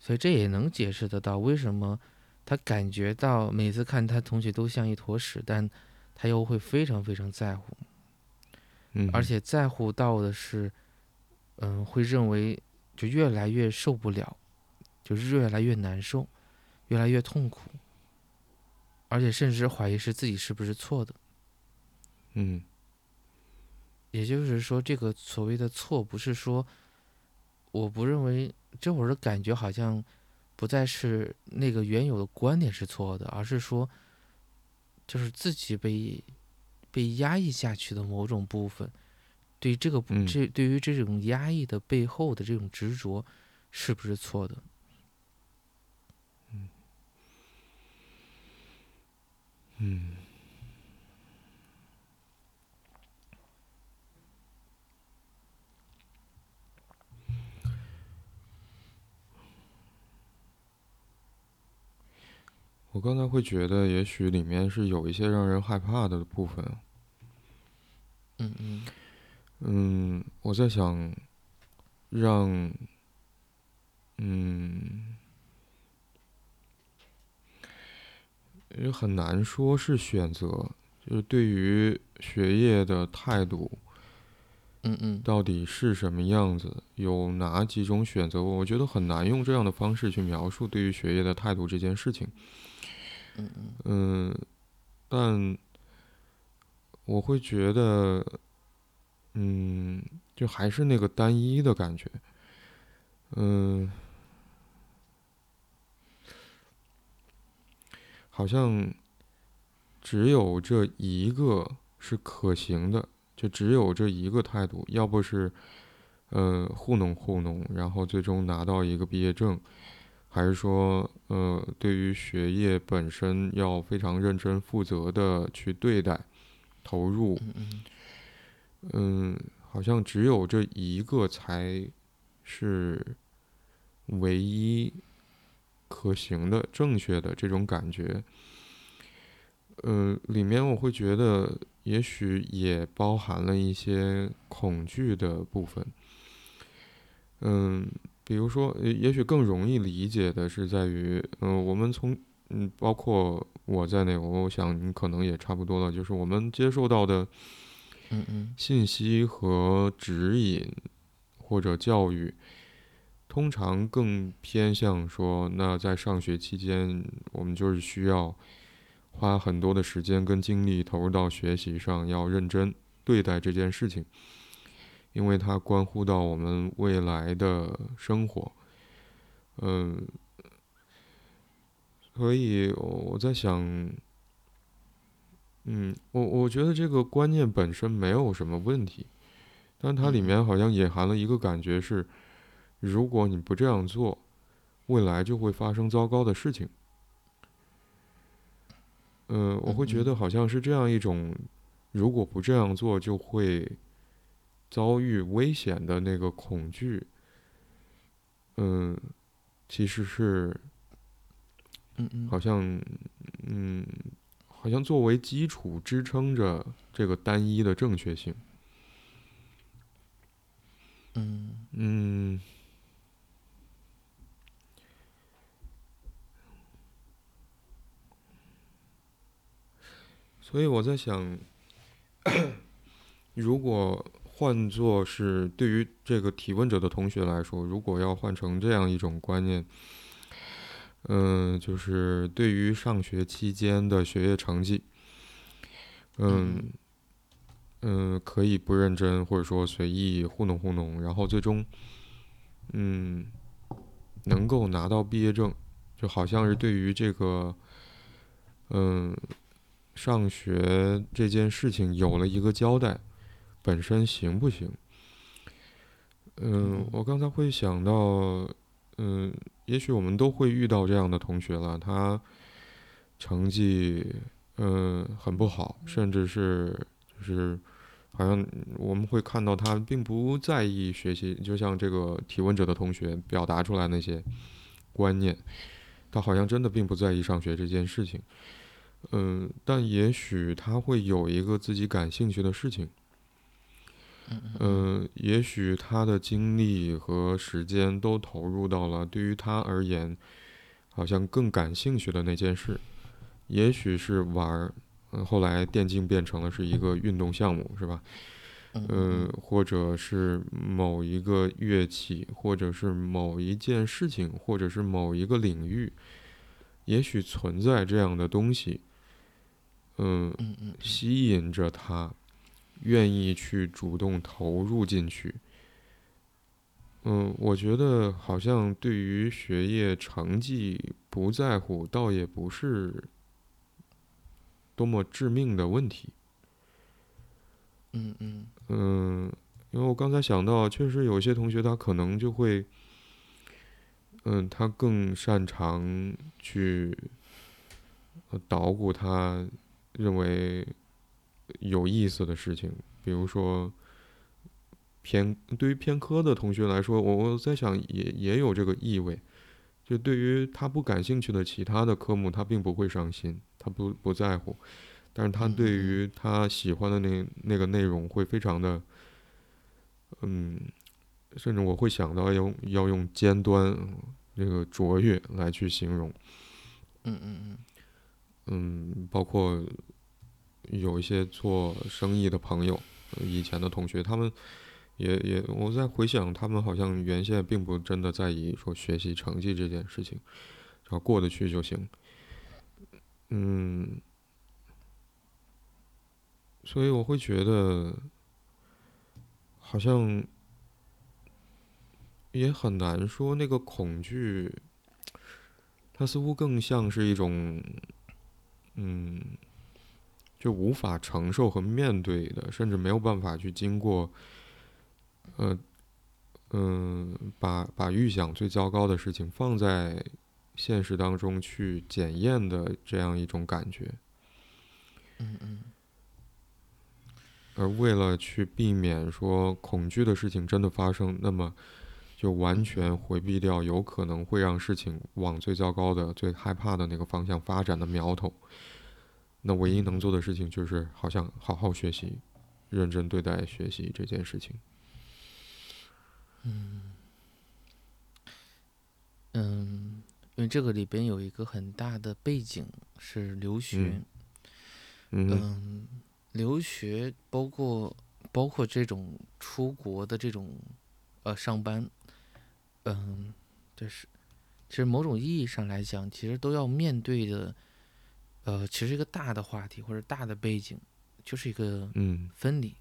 所以这也能解释得到为什么他感觉到每次看他同学都像一坨屎，但他又会非常非常在乎，
嗯，
而且在乎到的是，嗯，会认为就越来越受不了，就是越来越难受，越来越痛苦，而且甚至怀疑是自己是不是错的，
嗯，
也就是说，这个所谓的错，不是说我不认为。这会儿的感觉好像不再是那个原有的观点是错的，而是说，就是自己被被压抑下去的某种部分，对这个这对于这种压抑的背后的这种执着，是不是错的？
嗯嗯。我刚才会觉得，也许里面是有一些让人害怕的部分。
嗯嗯。
嗯，我在想，让，嗯，也很难说是选择，就是对于学业的态度，
嗯嗯，
到底是什么样子？有哪几种选择？我觉得很难用这样的方式去描述对于学业的态度这件事情。
嗯嗯，
但我会觉得，嗯，就还是那个单一的感觉，嗯，好像只有这一个是可行的，就只有这一个态度，要不是，呃，糊弄糊弄，然后最终拿到一个毕业证。还是说，呃，对于学业本身要非常认真负责的去对待、投入，嗯，好像只有这一个才是唯一可行的、正确的这种感觉。呃，里面我会觉得，也许也包含了一些恐惧的部分，嗯。比如说，也许更容易理解的是在于，嗯，我们从，嗯，包括我在内，我想你可能也差不多了，就是我们接受到的，
嗯嗯，
信息和指引或者教育，通常更偏向说，那在上学期间，我们就是需要花很多的时间跟精力投入到学习上，要认真对待这件事情。因为它关乎到我们未来的生活，嗯，所以我在想，嗯，我我觉得这个观念本身没有什么问题，但它里面好像隐含了一个感觉是，如果你不这样做，未来就会发生糟糕的事情。嗯，我会觉
嗯。
得好像是这样一种，如果不这样做就会遭遇危险的那个恐惧。嗯，其实是
嗯嗯
好像，嗯，好像作为基础支撑着这个单一的正确性。
嗯
嗯，所以我在想，(coughs) 如果换作是对于这个提问者的同学来说，如果要换成这样一种观念，嗯，就是对于上学期间的学业成绩，嗯嗯，可以不认真，或者说随意糊弄糊弄，然后最终，嗯，能够拿到毕业证，就好像是对于这个，嗯，上学这件事情有了一个交代，本身行不行？嗯，我刚才会想到，嗯，也许我们都会遇到这样的同学了，他成绩，嗯，很不好，甚至是就是。好像我们会看到他并不在意学习，就像这个提问者的同学表达出来那些观念，他好像真的并不在意上学这件事情。嗯，但也许他会有一个自己感兴趣的事情。嗯，也许他的精力和时间都投入到了对于他而言好像更感兴趣的那件事，也许是玩儿。嗯，后来电竞变成了是一个运动项目，是吧？嗯，或者是某一个乐器，或者是某一件事情，或者是某一个领域，也许存在这样的东西，嗯吸引着他，愿意去主动投入进去。嗯，我觉得好像对于学业成绩不在乎，倒也不是。多么致命的问题。
嗯嗯
嗯，因为我刚才想到，确实有些同学他可能就会，嗯，他更擅长去捣鼓他认为有意思的事情，比如说偏对于偏科的同学来说，我我在想也也有这个意味，就对于他不感兴趣的其他的科目，他并不会伤心。他不不在乎，但是他对于他喜欢的那那个内容会非常的，嗯，甚至我会想到要要用尖端那个卓越来去形容，
嗯嗯嗯。
嗯，包括有一些做生意的朋友，以前的同学，他们也也我在回想，他们好像原先并不真的在意说学习成绩这件事情，只要过得去就行。嗯，所以我会觉得，好像也很难说那个恐惧，它似乎更像是一种，嗯，就无法承受和面对的，甚至没有办法去经过，呃，嗯，把把预想最糟糕的事情放在。现实当中去检验的这样一种感觉，
嗯嗯，
而为了去避免说恐惧的事情真的发生，那么就完全回避掉有可能会让事情往最糟糕的、最害怕的那个方向发展的苗头。那唯一能做的事情就是，好像好好学习，认真对待学习这件事情。
嗯嗯。因为这个里边有一个很大的背景是留学，
嗯，
留学包括包括这种出国的这种呃上班，嗯，就是其实某种意义上来讲，其实都要面对的，呃，其实一个大的话题或者大的背景，就是一个
嗯
分离，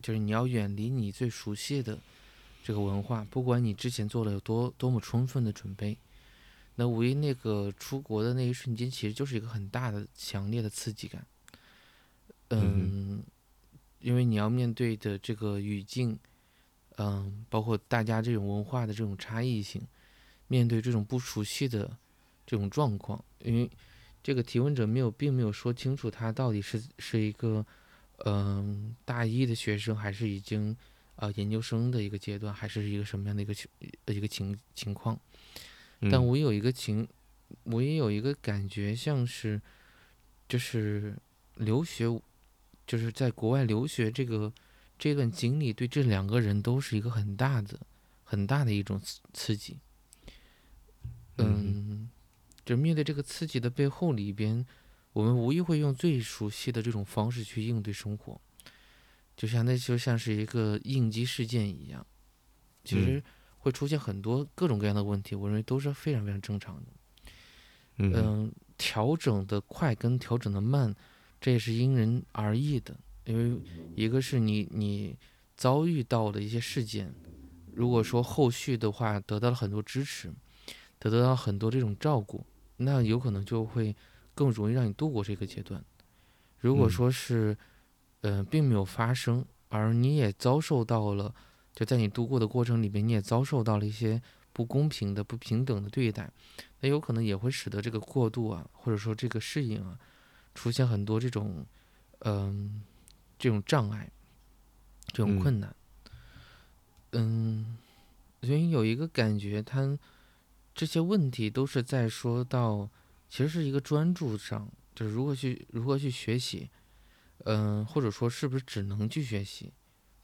就是你要远离你最熟悉的这个文化，不管你之前做了有多多么充分的准备。那五一那个出国的那一瞬间，其实就是一个很大的、强烈的刺激感。嗯，因为你要面对的这个语境，嗯，包括大家这种文化的这种差异性，面对这种不熟悉的这种状况，因为这个提问者没有，并没有说清楚他到底是是一个，嗯，大一的学生，还是已经，呃，研究生的一个阶段，还是一个什么样的一个情一个情情况。但我有一个情，我也有一个感觉，像是，就是留学，就是在国外留学这个这段经历，对这两个人都是一个很大的、很大的一种刺刺激。嗯，就面对这个刺激的背后里边，我们无疑会用最熟悉的这种方式去应对生活，就像那就像是一个应激事件一样，其实会出现很多各种各样的问题，我认为都是非常非常正常的。
嗯，
调整的快跟调整的慢，这也是因人而异的，因为一个是你你遭遇到的一些事件，如果说后续的话得到了很多支持。得到很多这种照顾，那有可能就会更容易让你度过这个阶段。如果说是，呃，并没有发生，而你也遭受到了，就在你度过的过程里面，你也遭受到了一些不公平的、不平等的对待，那有可能也会使得这个过渡啊，或者说这个适应啊，出现很多这种，嗯，这种障碍，这种困难。嗯，所以有一个感觉，他。这些问题都是在说到，其实是一个专注上，就是如何去如何去学习，嗯，或者说是不是只能去学习，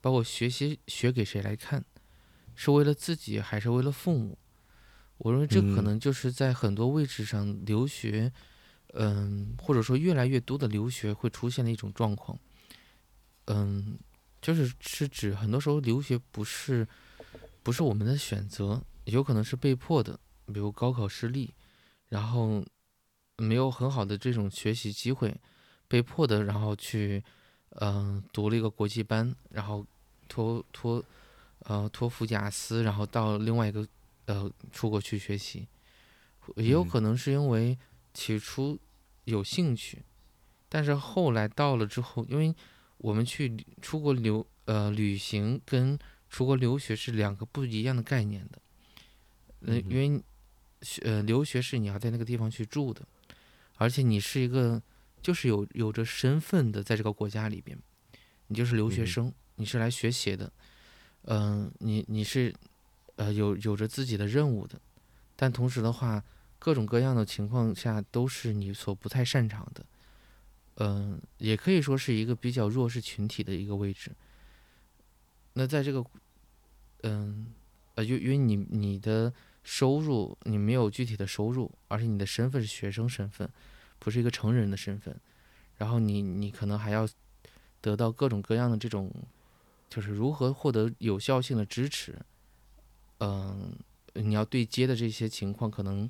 包括学习学给谁来看，是为了自己还是为了父母？我认为这可能就是在很多位置上留学，嗯，或者说越来越多的留学会出现的一种状况，嗯，就是是指很多时候留学不是不是我们的选择，有可能是被迫的。比如高考失利，然后没有很好的这种学习机会，被迫的，然后去，嗯，读了一个国际班，然后托托，呃，托福雅思，然后到另外一个，呃，出国去学习，也有可能是因为起初有兴趣，但是后来到了之后，因为我们去出国留，呃，旅行跟出国留学是两个不一样的概念的，嗯，因为。呃，留学是你要在那个地方去住的，而且你是一个就是有有着身份的，在这个国家里边，你就是留学生，你是来学习的，嗯，你你是呃有有着自己的任务的，但同时的话，各种各样的情况下都是你所不太擅长的，嗯，也可以说是一个比较弱势群体的一个位置。那在这个，嗯，呃，因因为你你的。收入你没有具体的收入，而且你的身份是学生身份，不是一个成人的身份。然后你你可能还要得到各种各样的这种，就是如何获得有效性的支持。嗯，你要对接的这些情况，可能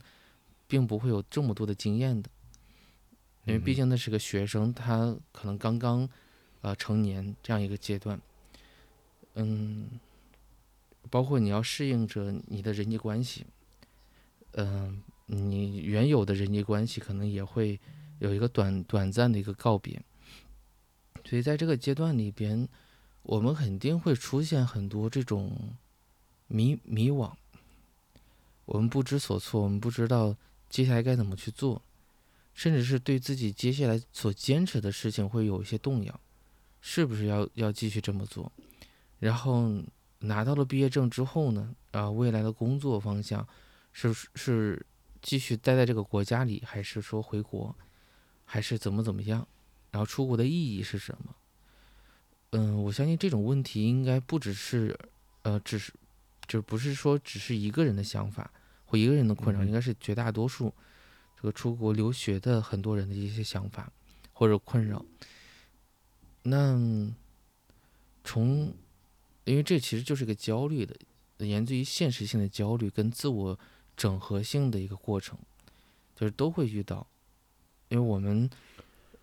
并不会有这么多的经验的，因为毕竟那是个学生，他可能刚刚呃成年这样一个阶段。嗯。包括你要适应着你的人际关系，嗯，你原有的人际关系可能也会有一个短短暂的一个告别，所以在这个阶段里边，我们肯定会出现很多这种迷迷惘，我们不知所措，我们不知道接下来该怎么去做，甚至是对自己接下来所坚持的事情会有一些动摇，是不是要要继续这么做，然后。拿到了毕业证之后呢，啊，未来的工作方向是是继续待在这个国家里，还是说回国，还是怎么怎么样？然后出国的意义是什么？嗯，我相信这种问题应该不只是，呃，只是，就不是说只是一个人的想法或一个人的困扰，应该是绝大多数这个出国留学的很多人的一些想法或者困扰。那从因为这其实就是个焦虑的，源自于现实性的焦虑跟自我整合性的一个过程，就是都会遇到。因为我们，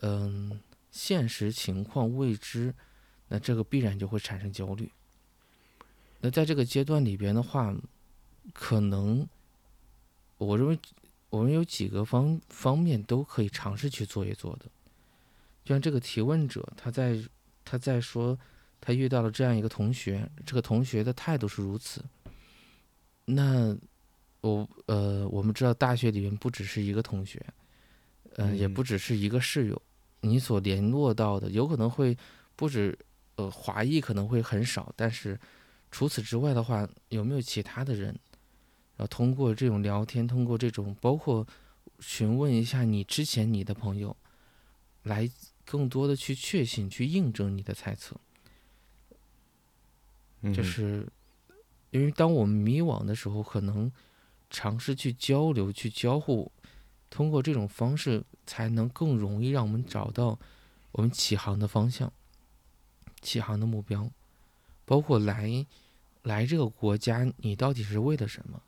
嗯，现实情况未知，那这个必然就会产生焦虑。那在这个阶段里边的话，可能我认为我们有几个方方面都可以尝试去做一做的。就像这个提问者，他在他在说。他遇到了这样一个同学，这个同学的态度是如此。那我呃，我们知道大学里面不只是一个同学，嗯，也不只是一个室友，你所联络到的有可能会不止，呃，华裔可能会很少，但是除此之外的话，有没有其他的人？然后通过这种聊天，通过这种包括询问一下你之前你的朋友，来更多的去确信、去印证你的猜测。就是因为当我们迷惘的时候，可能尝试去交流、去交互。通过这种方式，才能更容易让我们找到我们起航的方向、起航的目标，包括来来这个国家，你到底是为了什么？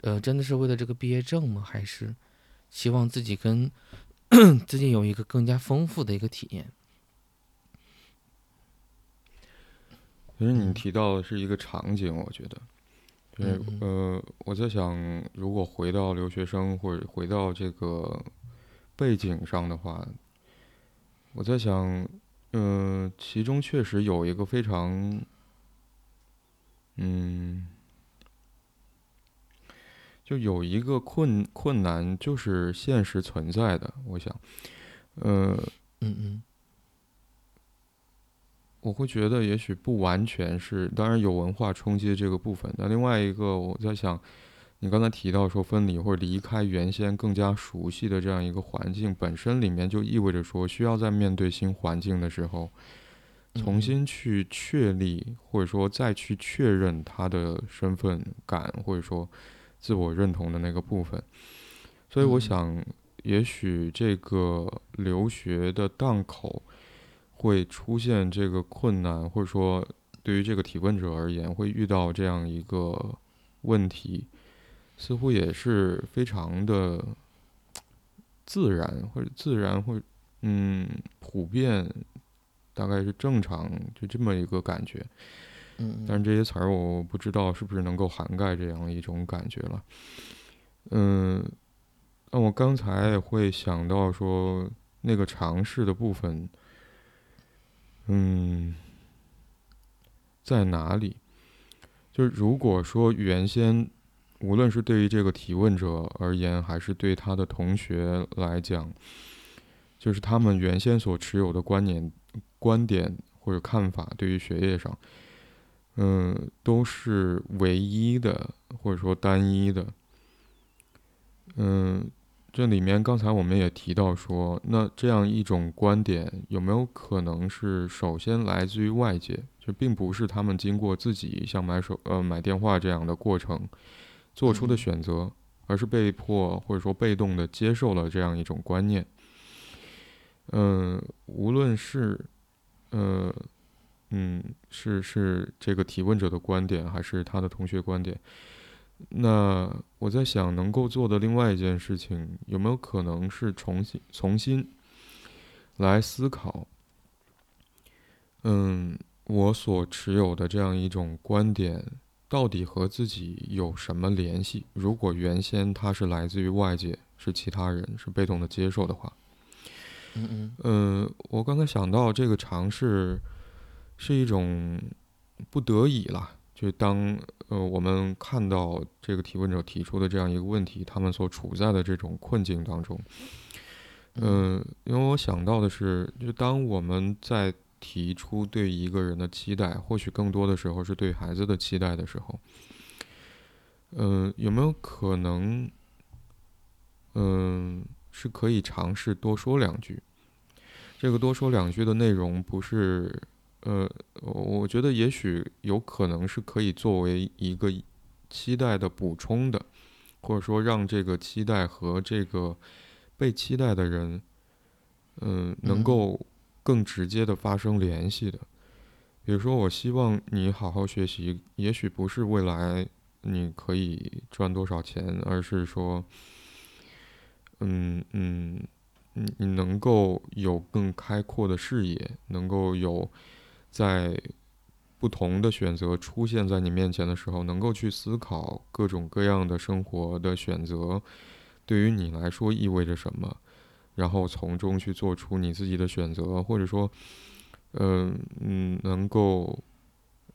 呃，真的是为了这个毕业证吗？还是希望自己跟 (coughs) 自己有一个更加丰富的一个体验？
其实你提到的是一个场景，我觉得。对，呃，我在想，如果回到留学生或者回到这个背景上的话，我在想，嗯，其中确实有一个非常，嗯，就有一个困困难，就是现实存在的。我想，呃，
嗯嗯。
我会觉得，也许不完全是，当然有文化冲击这个部分。那另外一个，我在想，你刚才提到说分离或者离开原先更加熟悉的这样一个环境，本身里面就意味着说，需要在面对新环境的时候，重新去确立或者说再去确认他的身份感或者说自我认同的那个部分。所以我想，也许这个留学的档口。会出现这个困难，或者说对于这个提问者而言，会遇到这样一个问题，似乎也是非常的自然，或者自然，或者嗯普遍，大概是正常，就这么一个感觉。
嗯。
但是这些词儿我不知道是不是能够涵盖这样一种感觉了。嗯，那我刚才会想到说那个尝试的部分。嗯，在哪里？就是如果说原先，无论是对于这个提问者而言，还是对他的同学来讲，就是他们原先所持有的观念、观点或者看法，对于学业上，嗯，都是唯一的或者说单一的，嗯。这里面刚才我们也提到说，那这样一种观点有没有可能是首先来自于外界，就并不是他们经过自己像买手呃买电话这样的过程做出的选择，而是被迫或者说被动的接受了这样一种观念。嗯，无论是呃嗯是是这个提问者的观点，还是他的同学观点。那我在想，能够做的另外一件事情，有没有可能是重新重新来思考？嗯，我所持有的这样一种观点，到底和自己有什么联系？如果原先它是来自于外界，是其他人，是被动的接受的话，
嗯嗯，
嗯，我刚才想到这个尝试是一种不得已啦。就当呃我们看到这个提问者提出的这样一个问题，他们所处在的这种困境当中，嗯，因为我想到的是，就当我们在提出对一个人的期待，或许更多的时候是对孩子的期待的时候，嗯，有没有可能，嗯，是可以尝试多说两句？这个多说两句的内容不是。呃，我觉得也许有可能是可以作为一个期待的补充的，或者说让这个期待和这个被期待的人，嗯，能够更直接的发生联系的。比如说，我希望你好好学习，也许不是未来你可以赚多少钱，而是说，嗯嗯，你你能够有更开阔的视野，能够有。在不同的选择出现在你面前的时候，能够去思考各种各样的生活的选择对于你来说意味着什么，然后从中去做出你自己的选择，或者说，嗯嗯，能够，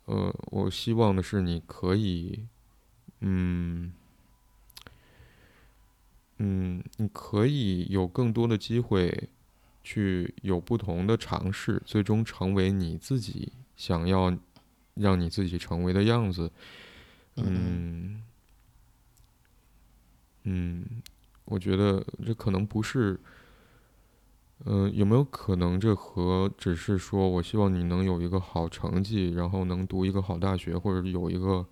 呃，我希望的是你可以，嗯，嗯，你可以有更多的机会去有不同的尝试，最终成为你自己想要让你自己成为的样子。嗯嗯，我觉得这可能不是。嗯，有没有可能这和只是说我希望你能有一个好成绩，然后能读一个好大学，或者有一个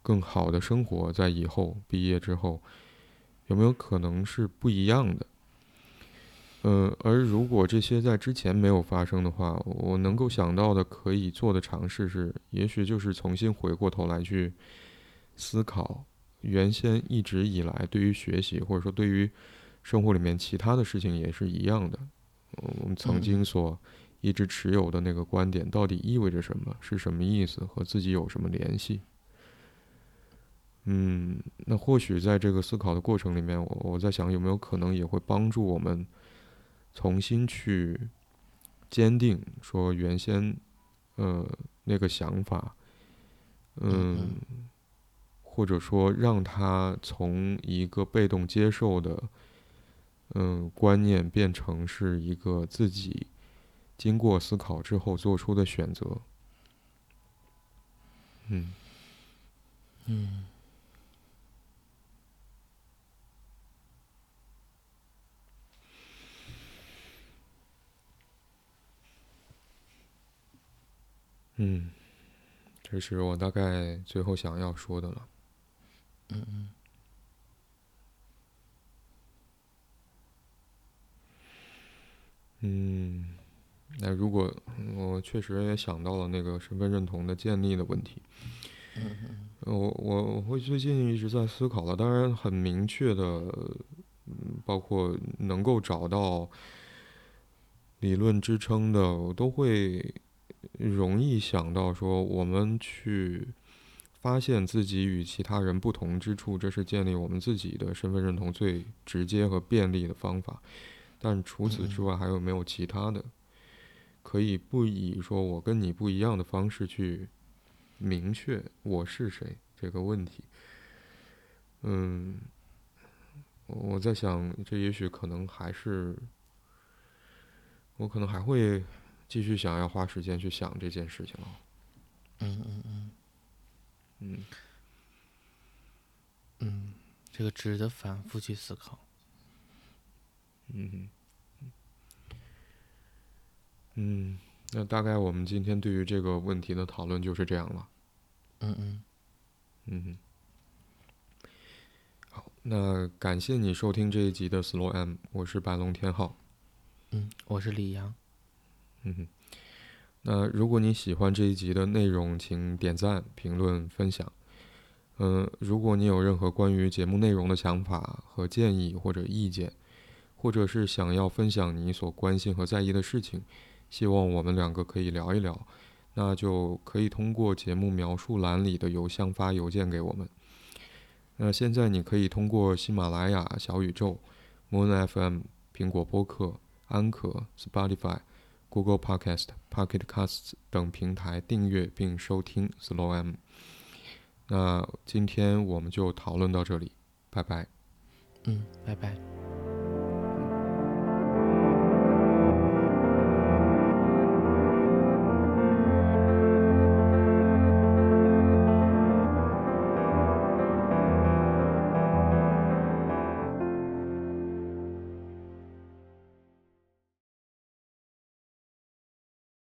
更好的生活在以后毕业之后，有没有可能是不一样的？嗯，而如果这些在之前没有发生的话，我能够想到的可以做的尝试是，也许就是重新回过头来去思考原先一直以来对于学习，或者说对于。生活里面其他的事情也是一样的，我们曾经所一直持有的那个观点到底意味着什么？是什么意思？和自己有什么联系？嗯，那或许在这个思考的过程里面，我我在想有没有可能也会帮助我们重新去坚定说原先呃那个想法，嗯，或者说让他从一个被动接受的。嗯，观念变成是一个自己经过思考之后做出的选择。嗯，嗯，嗯，这是我大概最后想要说的了。嗯嗯。嗯，那如果我确实也想到了那个身份认同的建立的问题，我我我会最近一直在思考了，当然很明确的，包括能够找到理论支撑的，我都会容易想到说，我们去发现自己与其他人不同之处，这是建立我们自己的身份认同最直接和便利的方法。但除此之外，还有没有其他的可以不以说我跟你不一样的方式去明确我是谁这个问题？嗯，我在想，这也许可能还是我可能还会继续想要花时间去想这件事情了。
嗯嗯嗯嗯嗯，这个值得反复去思考。
嗯嗯，那大概我们今天对于这个问题的讨论就是这样了。
嗯嗯
嗯，好，那感谢你收听这一集的 Slow M，我是白龙天浩。
嗯，我是李阳。
嗯哼，那如果你喜欢这一集的内容，请点赞、评论、分享。嗯，如果你有任何关于节目内容的想法和建议或者意见。或者是想要分享你所关心和在意的事情，希望我们两个可以聊一聊，那就可以通过节目描述栏里的邮箱发邮件给我们。那现在你可以通过喜马拉雅、小宇宙、Moon FM、苹果播客、安可、Spotify、Google Podcast、Pocket Casts 等平台订阅并收听 Slow M。那今天我们就讨论到这里，拜拜。
嗯，拜拜。